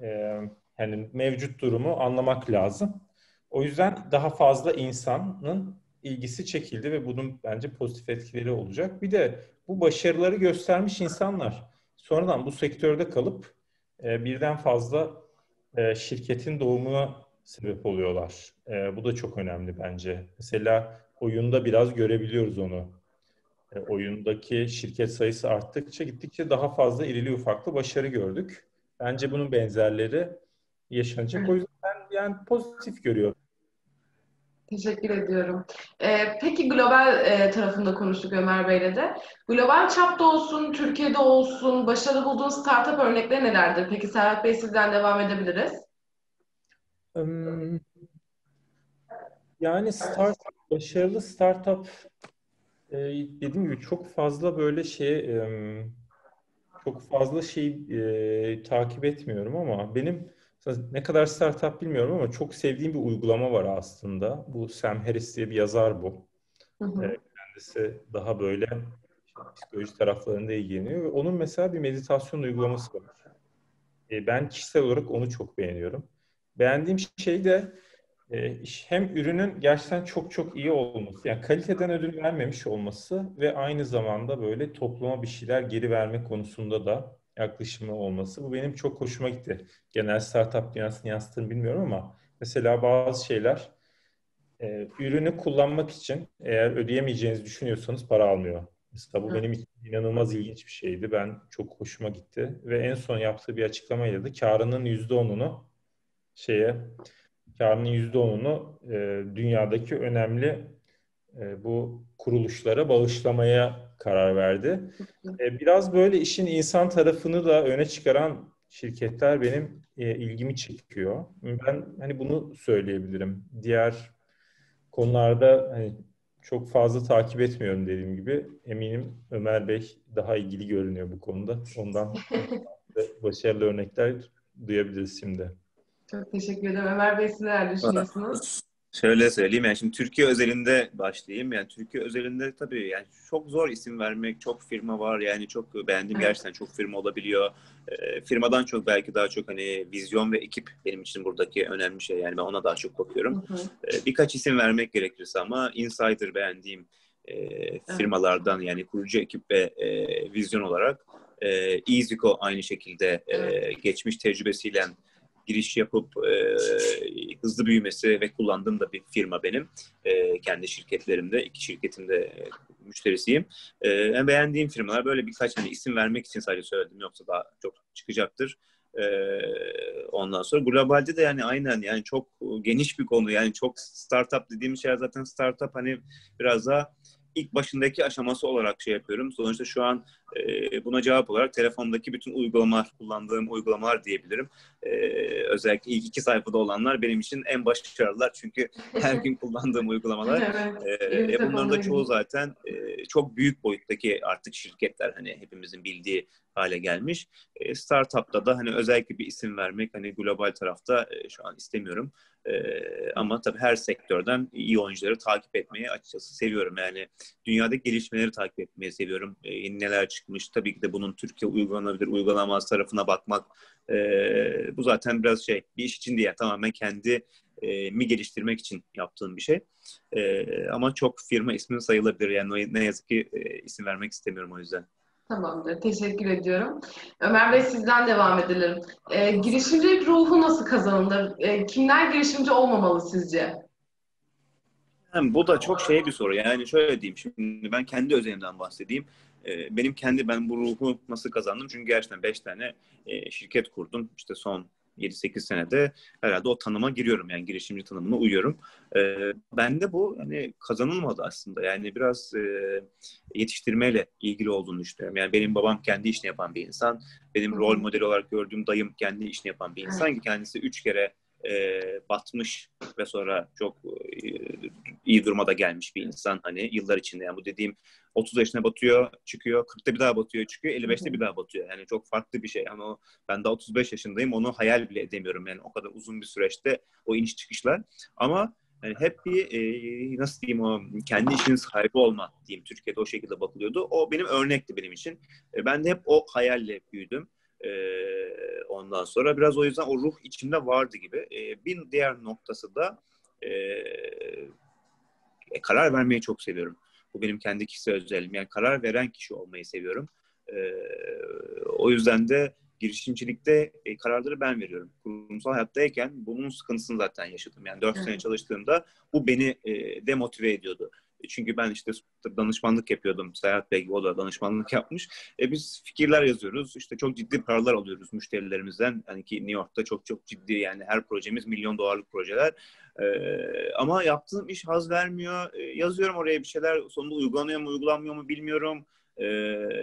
e, yani mevcut durumu anlamak lazım. O yüzden daha fazla insanın ilgisi çekildi ve bunun bence pozitif etkileri olacak. Bir de bu başarıları göstermiş insanlar sonradan bu sektörde kalıp e, birden fazla e, şirketin doğumuna sebep oluyorlar. E, bu da çok önemli bence. Mesela oyunda biraz görebiliyoruz onu. E, oyundaki şirket sayısı arttıkça gittikçe daha fazla irili ufaklı başarı gördük. Bence bunun benzerleri yaşanacak. O yüzden ben yani pozitif görüyorum. Teşekkür ediyorum. Ee, peki global e, tarafında konuştuk Ömer Bey'le de. Global çapta olsun, Türkiye'de olsun, başarılı bulduğun startup örnekleri nelerdir? Peki Serhat Bey sizden devam edebiliriz. Yani startup, başarılı startup e, dediğim gibi çok fazla böyle şey çok fazla şey e, takip etmiyorum ama benim ne kadar startup bilmiyorum ama çok sevdiğim bir uygulama var aslında. Bu Sam Harris diye bir yazar bu. Hı hı. E, kendisi daha böyle psikoloji taraflarında ilgileniyor onun mesela bir meditasyon uygulaması var. E, ben kişisel olarak onu çok beğeniyorum. Beğendiğim şey de e, hem ürünün gerçekten çok çok iyi olması, yani kaliteden ödül vermemiş olması ve aynı zamanda böyle topluma bir şeyler geri verme konusunda da yaklaşımı olması. Bu benim çok hoşuma gitti. Genel startup dünyasını yansıttığını bilmiyorum ama mesela bazı şeyler e, ürünü kullanmak için eğer ödeyemeyeceğinizi düşünüyorsanız para almıyor. Mesela bu benim için inanılmaz ilginç bir şeydi. Ben çok hoşuma gitti. Ve en son yaptığı bir açıklamayla da karının %10'unu şeye karının %10'unu e, dünyadaki önemli e, bu kuruluşlara bağışlamaya karar verdi. E, biraz böyle işin insan tarafını da öne çıkaran şirketler benim e, ilgimi çekiyor. Ben hani bunu söyleyebilirim. Diğer konularda hani çok fazla takip etmiyorum dediğim gibi. Eminim Ömer Bey daha ilgili görünüyor bu konuda. Ondan [laughs] başarılı örnekler duyabiliriz şimdi. Çok teşekkür ederim. Ömer Bey siz neler düşünüyorsunuz? Şöyle söyleyeyim yani şimdi Türkiye özelinde başlayayım. Yani Türkiye özelinde tabii yani çok zor isim vermek. Çok firma var yani çok beğendiğim gerçekten çok firma olabiliyor. E, firmadan çok belki daha çok hani vizyon ve ekip benim için buradaki önemli şey. Yani ben ona daha çok bakıyorum. Hı hı. E, birkaç isim vermek gerekirse ama insider beğendiğim e, firmalardan yani kurucu ekip ve e, vizyon olarak e, EasyCo aynı şekilde e, geçmiş tecrübesiyle giriş yapıp e, hızlı büyümesi ve kullandığım da bir firma benim. E, kendi şirketlerimde, iki şirketimde e, müşterisiyim. E, en beğendiğim firmalar böyle birkaç hani isim vermek için sadece söyledim yoksa daha çok çıkacaktır. E, ondan sonra globalde de yani aynen yani çok geniş bir konu yani çok startup dediğim şey zaten startup hani biraz daha ilk başındaki aşaması olarak şey yapıyorum. Sonuçta şu an e, buna cevap olarak telefondaki bütün uygulamalar, kullandığım uygulamalar diyebilirim. E, özellikle ilk iki sayfada olanlar benim için en başarılılar. Çünkü her gün kullandığım uygulamalar. [laughs] evet, e, e, bunların da çoğu zaten e, çok büyük boyuttaki artık şirketler hani hepimizin bildiği hale gelmiş. E, startup'ta da hani özellikle bir isim vermek hani global tarafta e, şu an istemiyorum. E, ama tabii her sektörden iyi oyuncuları takip etmeyi açıkçası seviyorum. Yani dünyada gelişmeleri takip etmeyi seviyorum. E, neler çıkmış tabii ki de bunun Türkiye uygulanabilir, uygulanamaz tarafına bakmak. E, bu zaten biraz şey bir iş için değil tamamen kendi e, mi geliştirmek için yaptığım bir şey. Ama çok firma ismi sayılabilir. Yani ne yazık ki e, isim vermek istemiyorum o yüzden. Tamamdır. Teşekkür ediyorum. Ömer Bey sizden devam edelim. E, girişimcilik ruhu nasıl kazanılır? E, kimler girişimci olmamalı sizce? Yani bu da çok şey bir soru. Yani şöyle diyeyim şimdi ben kendi özelimden bahsedeyim. E, benim kendi ben bu ruhu nasıl kazandım? Çünkü gerçekten 5 tane e, şirket kurdum. İşte son 7-8 senede herhalde o tanıma giriyorum. Yani girişimci tanımına uyuyorum. E, ben de bu hani kazanılmadı aslında. Yani biraz e, yetiştirmeyle ilgili olduğunu düşünüyorum. Yani benim babam kendi işini yapan bir insan. Benim rol model olarak gördüğüm dayım kendi işini yapan bir insan ki kendisi üç kere e, batmış ve sonra çok e, iyi durumada gelmiş bir insan hani yıllar içinde yani bu dediğim 30 yaşına batıyor çıkıyor 40'ta bir daha batıyor çıkıyor 55'te bir daha batıyor yani çok farklı bir şey ama o, ben daha 35 yaşındayım onu hayal bile edemiyorum yani o kadar uzun bir süreçte o iniş çıkışlar ama yani hep bir e, nasıl diyeyim o kendi işinin sahibi olma diyeyim Türkiye'de o şekilde bakılıyordu. O benim örnekti benim için. E, ben de hep o hayalle büyüdüm. E, ondan sonra biraz o yüzden o ruh içimde vardı gibi. E, bir diğer noktası da e, e, karar vermeyi çok seviyorum. Bu benim kendi kişisel özelliğim. Yani karar veren kişi olmayı seviyorum. E, o yüzden de girişimcilikte e, kararları ben veriyorum. Kurumsal hayattayken bunun sıkıntısını zaten yaşadım. Yani 4 sene çalıştığımda bu beni e, demotive ediyordu. Çünkü ben işte danışmanlık yapıyordum. Serhat Bey o da danışmanlık yapmış. E biz fikirler yazıyoruz. İşte çok ciddi paralar alıyoruz müşterilerimizden. Hani ki New York'ta çok çok ciddi yani her projemiz milyon dolarlık projeler. E, ama yaptığım iş haz vermiyor. E, yazıyorum oraya bir şeyler. Sonunda uygulanıyor mu uygulanmıyor mu bilmiyorum. E,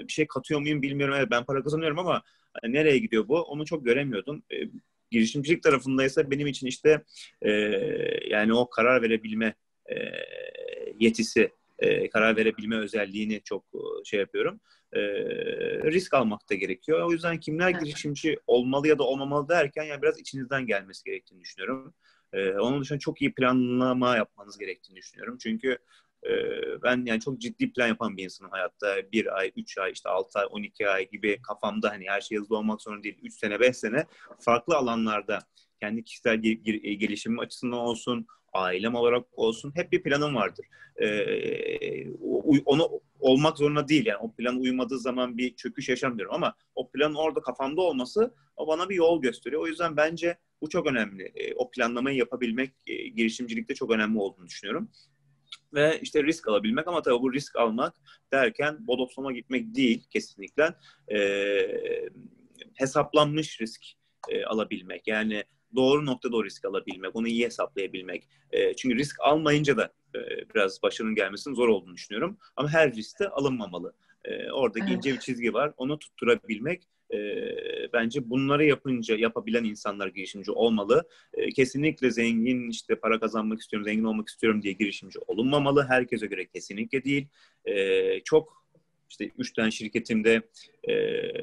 bir şey katıyor muyum bilmiyorum. Evet ben para kazanıyorum ama hani nereye gidiyor bu? Onu çok göremiyordum. E, girişimcilik tarafındaysa benim için işte e, yani o karar verebilme e, yetisi, e, karar verebilme özelliğini çok e, şey yapıyorum. E, risk almak da gerekiyor. O yüzden kimler girişimci olmalı ya da olmamalı derken yani biraz içinizden gelmesi gerektiğini düşünüyorum. E, onun dışında çok iyi planlama yapmanız gerektiğini düşünüyorum. Çünkü e, ben yani çok ciddi plan yapan bir insanım hayatta. Bir ay, üç ay, işte altı ay, on iki ay gibi kafamda hani her şey hızlı olmak zorunda değil. Üç sene, beş sene farklı alanlarda kendi kişisel gelişimim açısından olsun, ailem olarak olsun hep bir planım vardır. Ee, onu olmak zorunda değil yani o plan uymadığı zaman bir çöküş yaşamıyorum ama o planın orada kafamda olması o bana bir yol gösteriyor. O yüzden bence bu çok önemli. Ee, o planlamayı yapabilmek e, girişimcilikte çok önemli olduğunu düşünüyorum. Ve işte risk alabilmek ama tabii bu risk almak derken bodoslama gitmek değil kesinlikle. Ee, hesaplanmış risk e, alabilmek. Yani doğru noktada o risk alabilmek, onu iyi hesaplayabilmek. E, çünkü risk almayınca da e, biraz başarının gelmesinin zor olduğunu düşünüyorum. Ama her riskte alınmamalı. E, oradaki evet. ince bir çizgi var. Onu tutturabilmek e, bence bunları yapınca yapabilen insanlar girişimci olmalı. E, kesinlikle zengin işte para kazanmak istiyorum, zengin olmak istiyorum diye girişimci olunmamalı. Herkese göre kesinlikle değil. E, çok işte üç tane şirketimde e,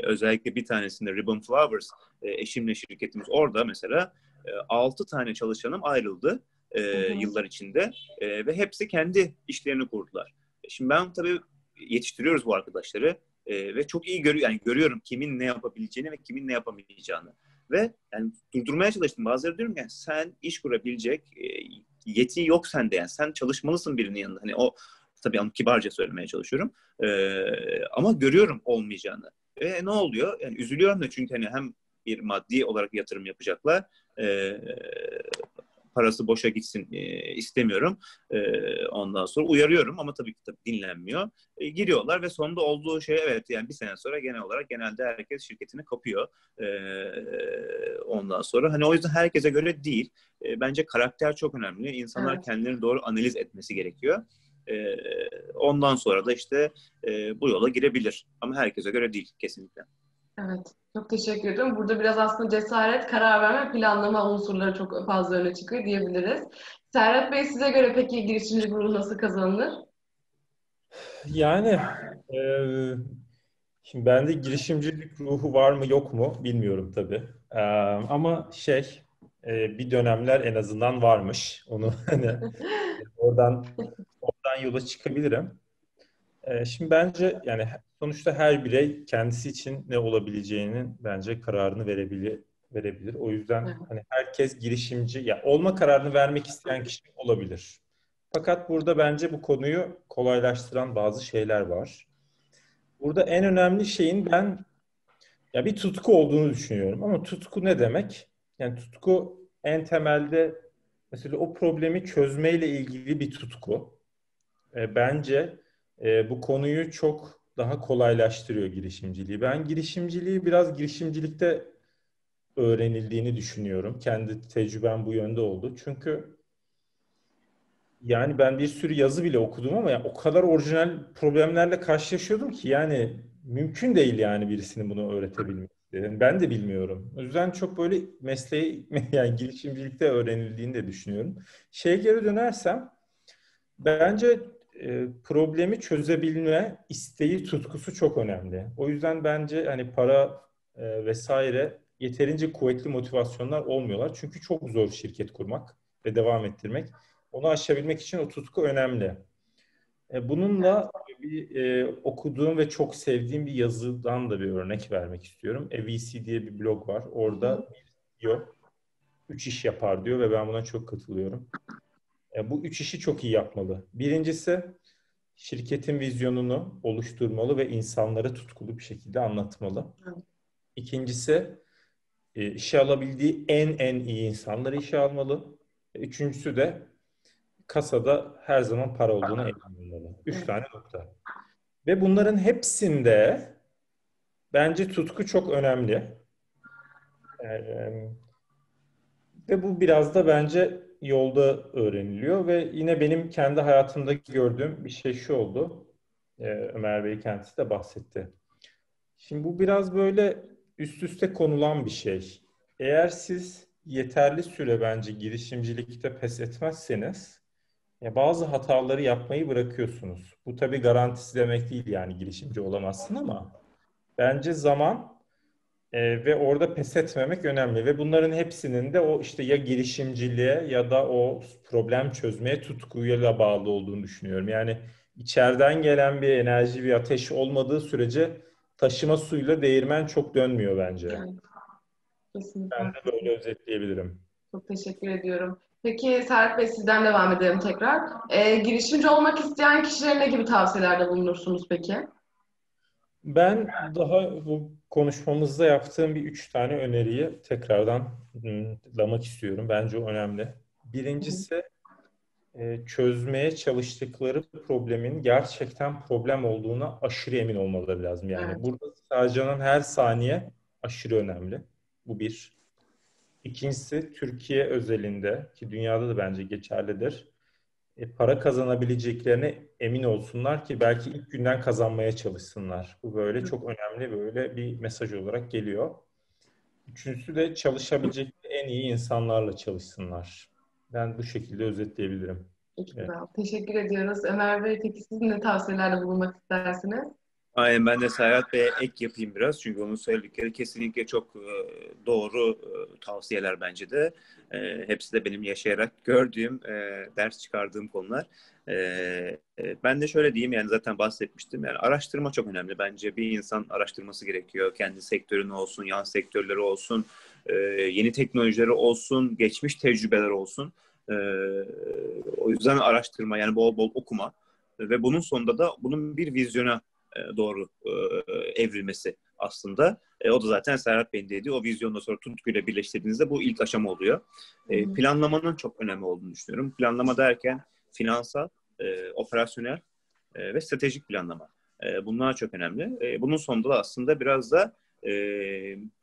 özellikle bir tanesinde Ribbon Flowers e, eşimle şirketimiz orada mesela e, altı tane çalışanım ayrıldı e, yıllar içinde e, ve hepsi kendi işlerini kurdular. E, şimdi ben tabii yetiştiriyoruz bu arkadaşları e, ve çok iyi görüyorum yani görüyorum kimin ne yapabileceğini ve kimin ne yapamayacağını ve yani durdurmaya çalıştım. Bazıları diyorum yani sen iş kurabilecek e, yeti yok sende yani sen çalışmalısın birinin yanında. Hani o Tabii onu kibarca söylemeye çalışıyorum. E, ama görüyorum olmayacağını. E ne oluyor? Yani üzülüyorum da çünkü hani hem bir maddi olarak yatırım yapacaklar. E, parası boşa gitsin e, istemiyorum. E, ondan sonra uyarıyorum ama tabii ki tabii dinlenmiyor. E, giriyorlar ve sonunda olduğu şey evet yani bir sene sonra genel olarak genelde herkes şirketini kapıyor. E, ondan sonra hani o yüzden herkese göre değil. E, bence karakter çok önemli. İnsanlar evet. kendilerini doğru analiz etmesi gerekiyor. E, ondan sonra da işte e, bu yola girebilir. Ama herkese göre değil kesinlikle. Evet. Çok teşekkür ederim. Burada biraz aslında cesaret, karar verme, planlama unsurları çok fazla öne çıkıyor diyebiliriz. Serhat Bey size göre peki girişimci ruhu nasıl kazanılır? Yani e, şimdi bende girişimcilik ruhu var mı yok mu bilmiyorum tabii. E, ama şey e, bir dönemler en azından varmış. Onu [laughs] hani [laughs] oradan oradan yola çıkabilirim. Ee, şimdi bence yani sonuçta her birey kendisi için ne olabileceğinin bence kararını verebilir. verebilir. O yüzden evet. hani herkes girişimci, ya olma kararını vermek isteyen kişi olabilir. Fakat burada bence bu konuyu kolaylaştıran bazı şeyler var. Burada en önemli şeyin ben ya bir tutku olduğunu düşünüyorum. Ama tutku ne demek? Yani tutku en temelde mesela o problemi çözmeyle ilgili bir tutku. E, bence e, bu konuyu çok daha kolaylaştırıyor girişimciliği. Ben girişimciliği biraz girişimcilikte öğrenildiğini düşünüyorum. Kendi tecrübem bu yönde oldu. Çünkü yani ben bir sürü yazı bile okudum ama yani o kadar orijinal problemlerle karşılaşıyordum ki yani mümkün değil yani birisinin bunu öğretebilmesi. Yani ben de bilmiyorum. O yüzden çok böyle mesleği [laughs] yani girişimcilikte öğrenildiğini de düşünüyorum. Şeye geri dönersem bence e, problemi çözebilme isteği, tutkusu çok önemli. O yüzden bence hani para e, vesaire yeterince kuvvetli motivasyonlar olmuyorlar. Çünkü çok zor şirket kurmak ve devam ettirmek. Onu aşabilmek için o tutku önemli. E, bununla bir e, okuduğum ve çok sevdiğim bir yazıdan da bir örnek vermek istiyorum. EVC diye bir blog var. Orada diyor, üç iş yapar diyor ve ben buna çok katılıyorum. E, bu üç işi çok iyi yapmalı. Birincisi şirketin vizyonunu oluşturmalı ve insanlara tutkulu bir şekilde anlatmalı. İkincisi e, işe alabildiği en en iyi insanları işe almalı. Üçüncüsü de kasada her zaman para olduğuna emin olmalı. Üç tane nokta. Ve bunların hepsinde bence tutku çok önemli. Ee, ve bu biraz da bence yolda öğreniliyor ve yine benim kendi hayatımdaki gördüğüm bir şey şu oldu. Ee, Ömer Bey kendisi de bahsetti. Şimdi bu biraz böyle üst üste konulan bir şey. Eğer siz yeterli süre bence girişimcilikte pes etmezseniz ya bazı hataları yapmayı bırakıyorsunuz. Bu tabii garantisi demek değil yani girişimci olamazsın ama bence zaman e, ve orada pes etmemek önemli ve bunların hepsinin de o işte ya girişimciliğe ya da o problem çözmeye tutkuyla bağlı olduğunu düşünüyorum. Yani içeriden gelen bir enerji, bir ateş olmadığı sürece taşıma suyla değirmen çok dönmüyor bence. Yani, kesinlikle. Ben de böyle özetleyebilirim. Çok teşekkür ediyorum. Peki Serhat Bey sizden devam edelim tekrar. E, girişimci olmak isteyen kişilere ne gibi tavsiyelerde bulunursunuz peki? Ben daha bu konuşmamızda yaptığım bir üç tane öneriyi tekrardan lamak istiyorum. Bence o önemli. Birincisi e, çözmeye çalıştıkları problemin gerçekten problem olduğuna aşırı emin olmaları lazım. Yani evet. burada harcanan her saniye aşırı önemli. Bu bir. İkincisi Türkiye özelinde ki dünyada da bence geçerlidir. E, para kazanabileceklerine emin olsunlar ki belki ilk günden kazanmaya çalışsınlar. Bu böyle çok önemli böyle bir mesaj olarak geliyor. Üçüncüsü de çalışabilecek en iyi insanlarla çalışsınlar. Ben bu şekilde özetleyebilirim. Çok evet. Teşekkür ediyoruz. Ömer Bey peki siz ne tavsiyelerde bulunmak istersiniz? Aynen ben de Serhat Bey'e ek yapayım biraz. Çünkü onun söyledikleri kesinlikle çok e, doğru e, tavsiyeler bence de. E, hepsi de benim yaşayarak gördüğüm, ders çıkardığım konular. Ben de şöyle diyeyim yani zaten bahsetmiştim. Yani araştırma çok önemli. Bence bir insan araştırması gerekiyor. Kendi sektörün olsun, yan sektörleri olsun, yeni teknolojileri olsun, geçmiş tecrübeler olsun. O yüzden araştırma yani bol bol okuma ve bunun sonunda da bunun bir vizyona doğru e, evrilmesi aslında. E, o da zaten Serhat Bey'in dediği o vizyonla sonra tutkuyla birleştirdiğinizde bu ilk aşama oluyor. E, planlamanın çok önemli olduğunu düşünüyorum. Planlama derken finansal, e, operasyonel e, ve stratejik planlama. E, bunlar çok önemli. E, bunun sonunda da aslında biraz da e,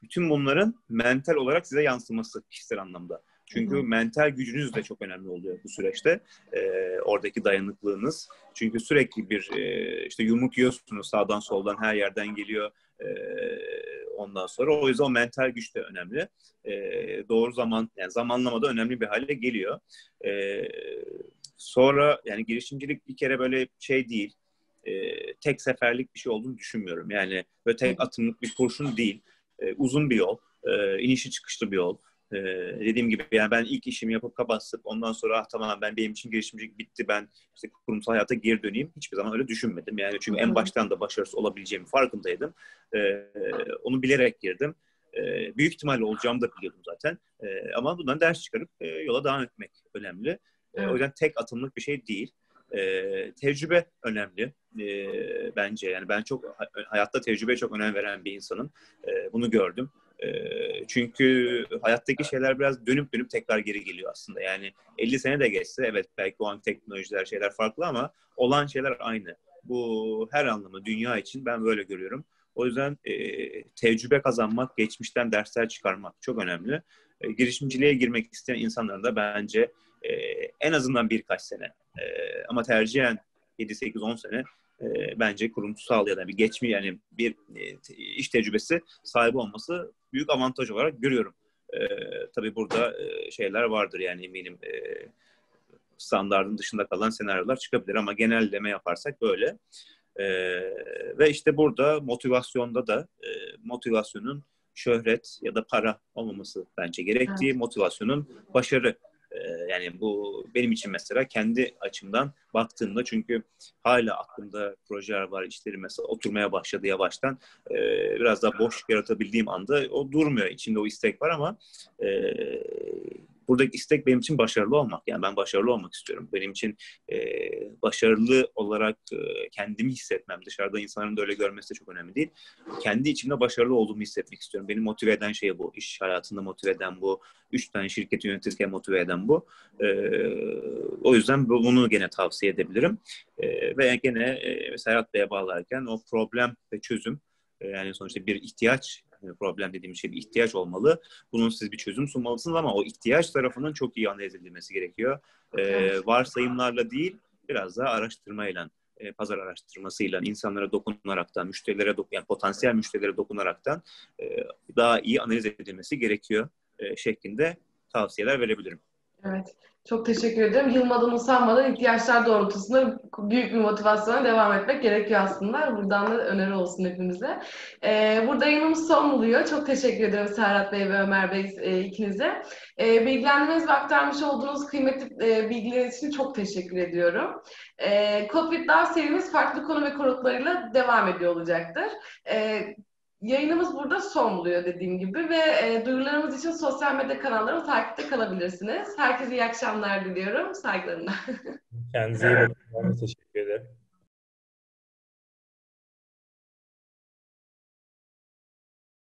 bütün bunların mental olarak size yansıması kişisel anlamda. Çünkü Hı. mental gücünüz de çok önemli oluyor bu süreçte. E, oradaki dayanıklılığınız. Çünkü sürekli bir e, işte yumruk yiyorsunuz sağdan soldan her yerden geliyor. E, ondan sonra o yüzden o mental güç de önemli. E, doğru zaman yani zamanlama da önemli bir hale geliyor. E, sonra yani girişimcilik bir kere böyle şey değil. E, tek seferlik bir şey olduğunu düşünmüyorum. Yani böyle tek atımlık bir kurşun değil. E, uzun bir yol, e, inişi çıkışlı bir yol. Ee, dediğim gibi yani ben ilk işimi yapıp kapatıp ondan sonra ah tamam ben benim için girişimcilik bitti ben işte kurumsal hayata geri döneyim hiçbir zaman öyle düşünmedim. Yani çünkü en baştan da başarısız olabileceğimi farkındaydım. Ee, onu bilerek girdim. Ee, büyük ihtimalle olacağımı da biliyordum zaten. Ee, ama bundan ders çıkarıp e, yola devam etmek önemli. Ee, o yüzden tek atımlık bir şey değil. Ee, tecrübe önemli e, bence. Yani ben çok hayatta tecrübeye çok önem veren bir insanım. E, bunu gördüm. Çünkü hayattaki şeyler biraz dönüp dönüp tekrar geri geliyor aslında. Yani 50 sene de geçse evet belki o an teknolojiler şeyler farklı ama olan şeyler aynı. Bu her anlamda dünya için ben böyle görüyorum. O yüzden e, tecrübe kazanmak, geçmişten dersler çıkarmak çok önemli. E, girişimciliğe girmek isteyen insanların da bence e, en azından birkaç sene e, ama tercihen 7, 8, 10 sene e, bence kurumsal ya da bir geçmi yani bir e, iş tecrübesi sahibi olması büyük avantaj olarak görüyorum. E, tabii burada e, şeyler vardır yani eminim e, standartın dışında kalan senaryolar çıkabilir ama genelleme yaparsak böyle. E, ve işte burada motivasyonda da e, motivasyonun şöhret ya da para olmaması bence gerektiği, evet. motivasyonun başarı yani bu benim için mesela kendi açımdan baktığımda çünkü hala aklımda projeler var, işleri mesela oturmaya başladı yavaştan. Ee, biraz daha boş yaratabildiğim anda o durmuyor. İçimde o istek var ama e, buradaki istek benim için başarılı olmak. Yani ben başarılı olmak istiyorum. Benim için e, başarılı olarak e, kendimi hissetmem, dışarıda insanların da öyle görmesi de çok önemli değil. Kendi içimde başarılı olduğumu hissetmek istiyorum. Beni motive eden şey bu. İş hayatında motive eden bu. Üç tane şirketi yönetirken motive eden bu. E, o yüzden bunu gene tavsiye edebilirim. E, ve gene e, Serhat Bey'e bağlarken o problem ve çözüm e, yani sonuçta bir ihtiyaç problem dediğim şey bir ihtiyaç olmalı. Bunun siz bir çözüm sunmalısınız ama o ihtiyaç tarafının çok iyi analiz edilmesi gerekiyor. Ee, varsayımlarla değil, biraz daha araştırmayla, e, pazar araştırmasıyla, insanlara dokunaraktan, müşterilere dok yani potansiyel müşterilere dokunaraktan e, daha iyi analiz edilmesi gerekiyor e, şeklinde tavsiyeler verebilirim. Evet. Çok teşekkür ederim. Yılmadan usanmadan ihtiyaçlar doğrultusunda büyük bir motivasyona devam etmek gerekiyor aslında. Buradan da öneri olsun hepimize. Ee, burada yayınımız son buluyor. Çok teşekkür ederim Serhat Bey ve Ömer Bey e, ikinize. E, bilgilendirmeniz ve aktarmış olduğunuz kıymetli e, bilgiler için çok teşekkür ediyorum. E, COVID Love serimiz farklı konu ve konuklarıyla devam ediyor olacaktır. E, Yayınımız burada son buluyor dediğim gibi ve e, duyurularımız için sosyal medya kanallarımı takipte kalabilirsiniz. Herkese iyi akşamlar diliyorum. Saygılarımla. Kendinize iyi bakın. Teşekkür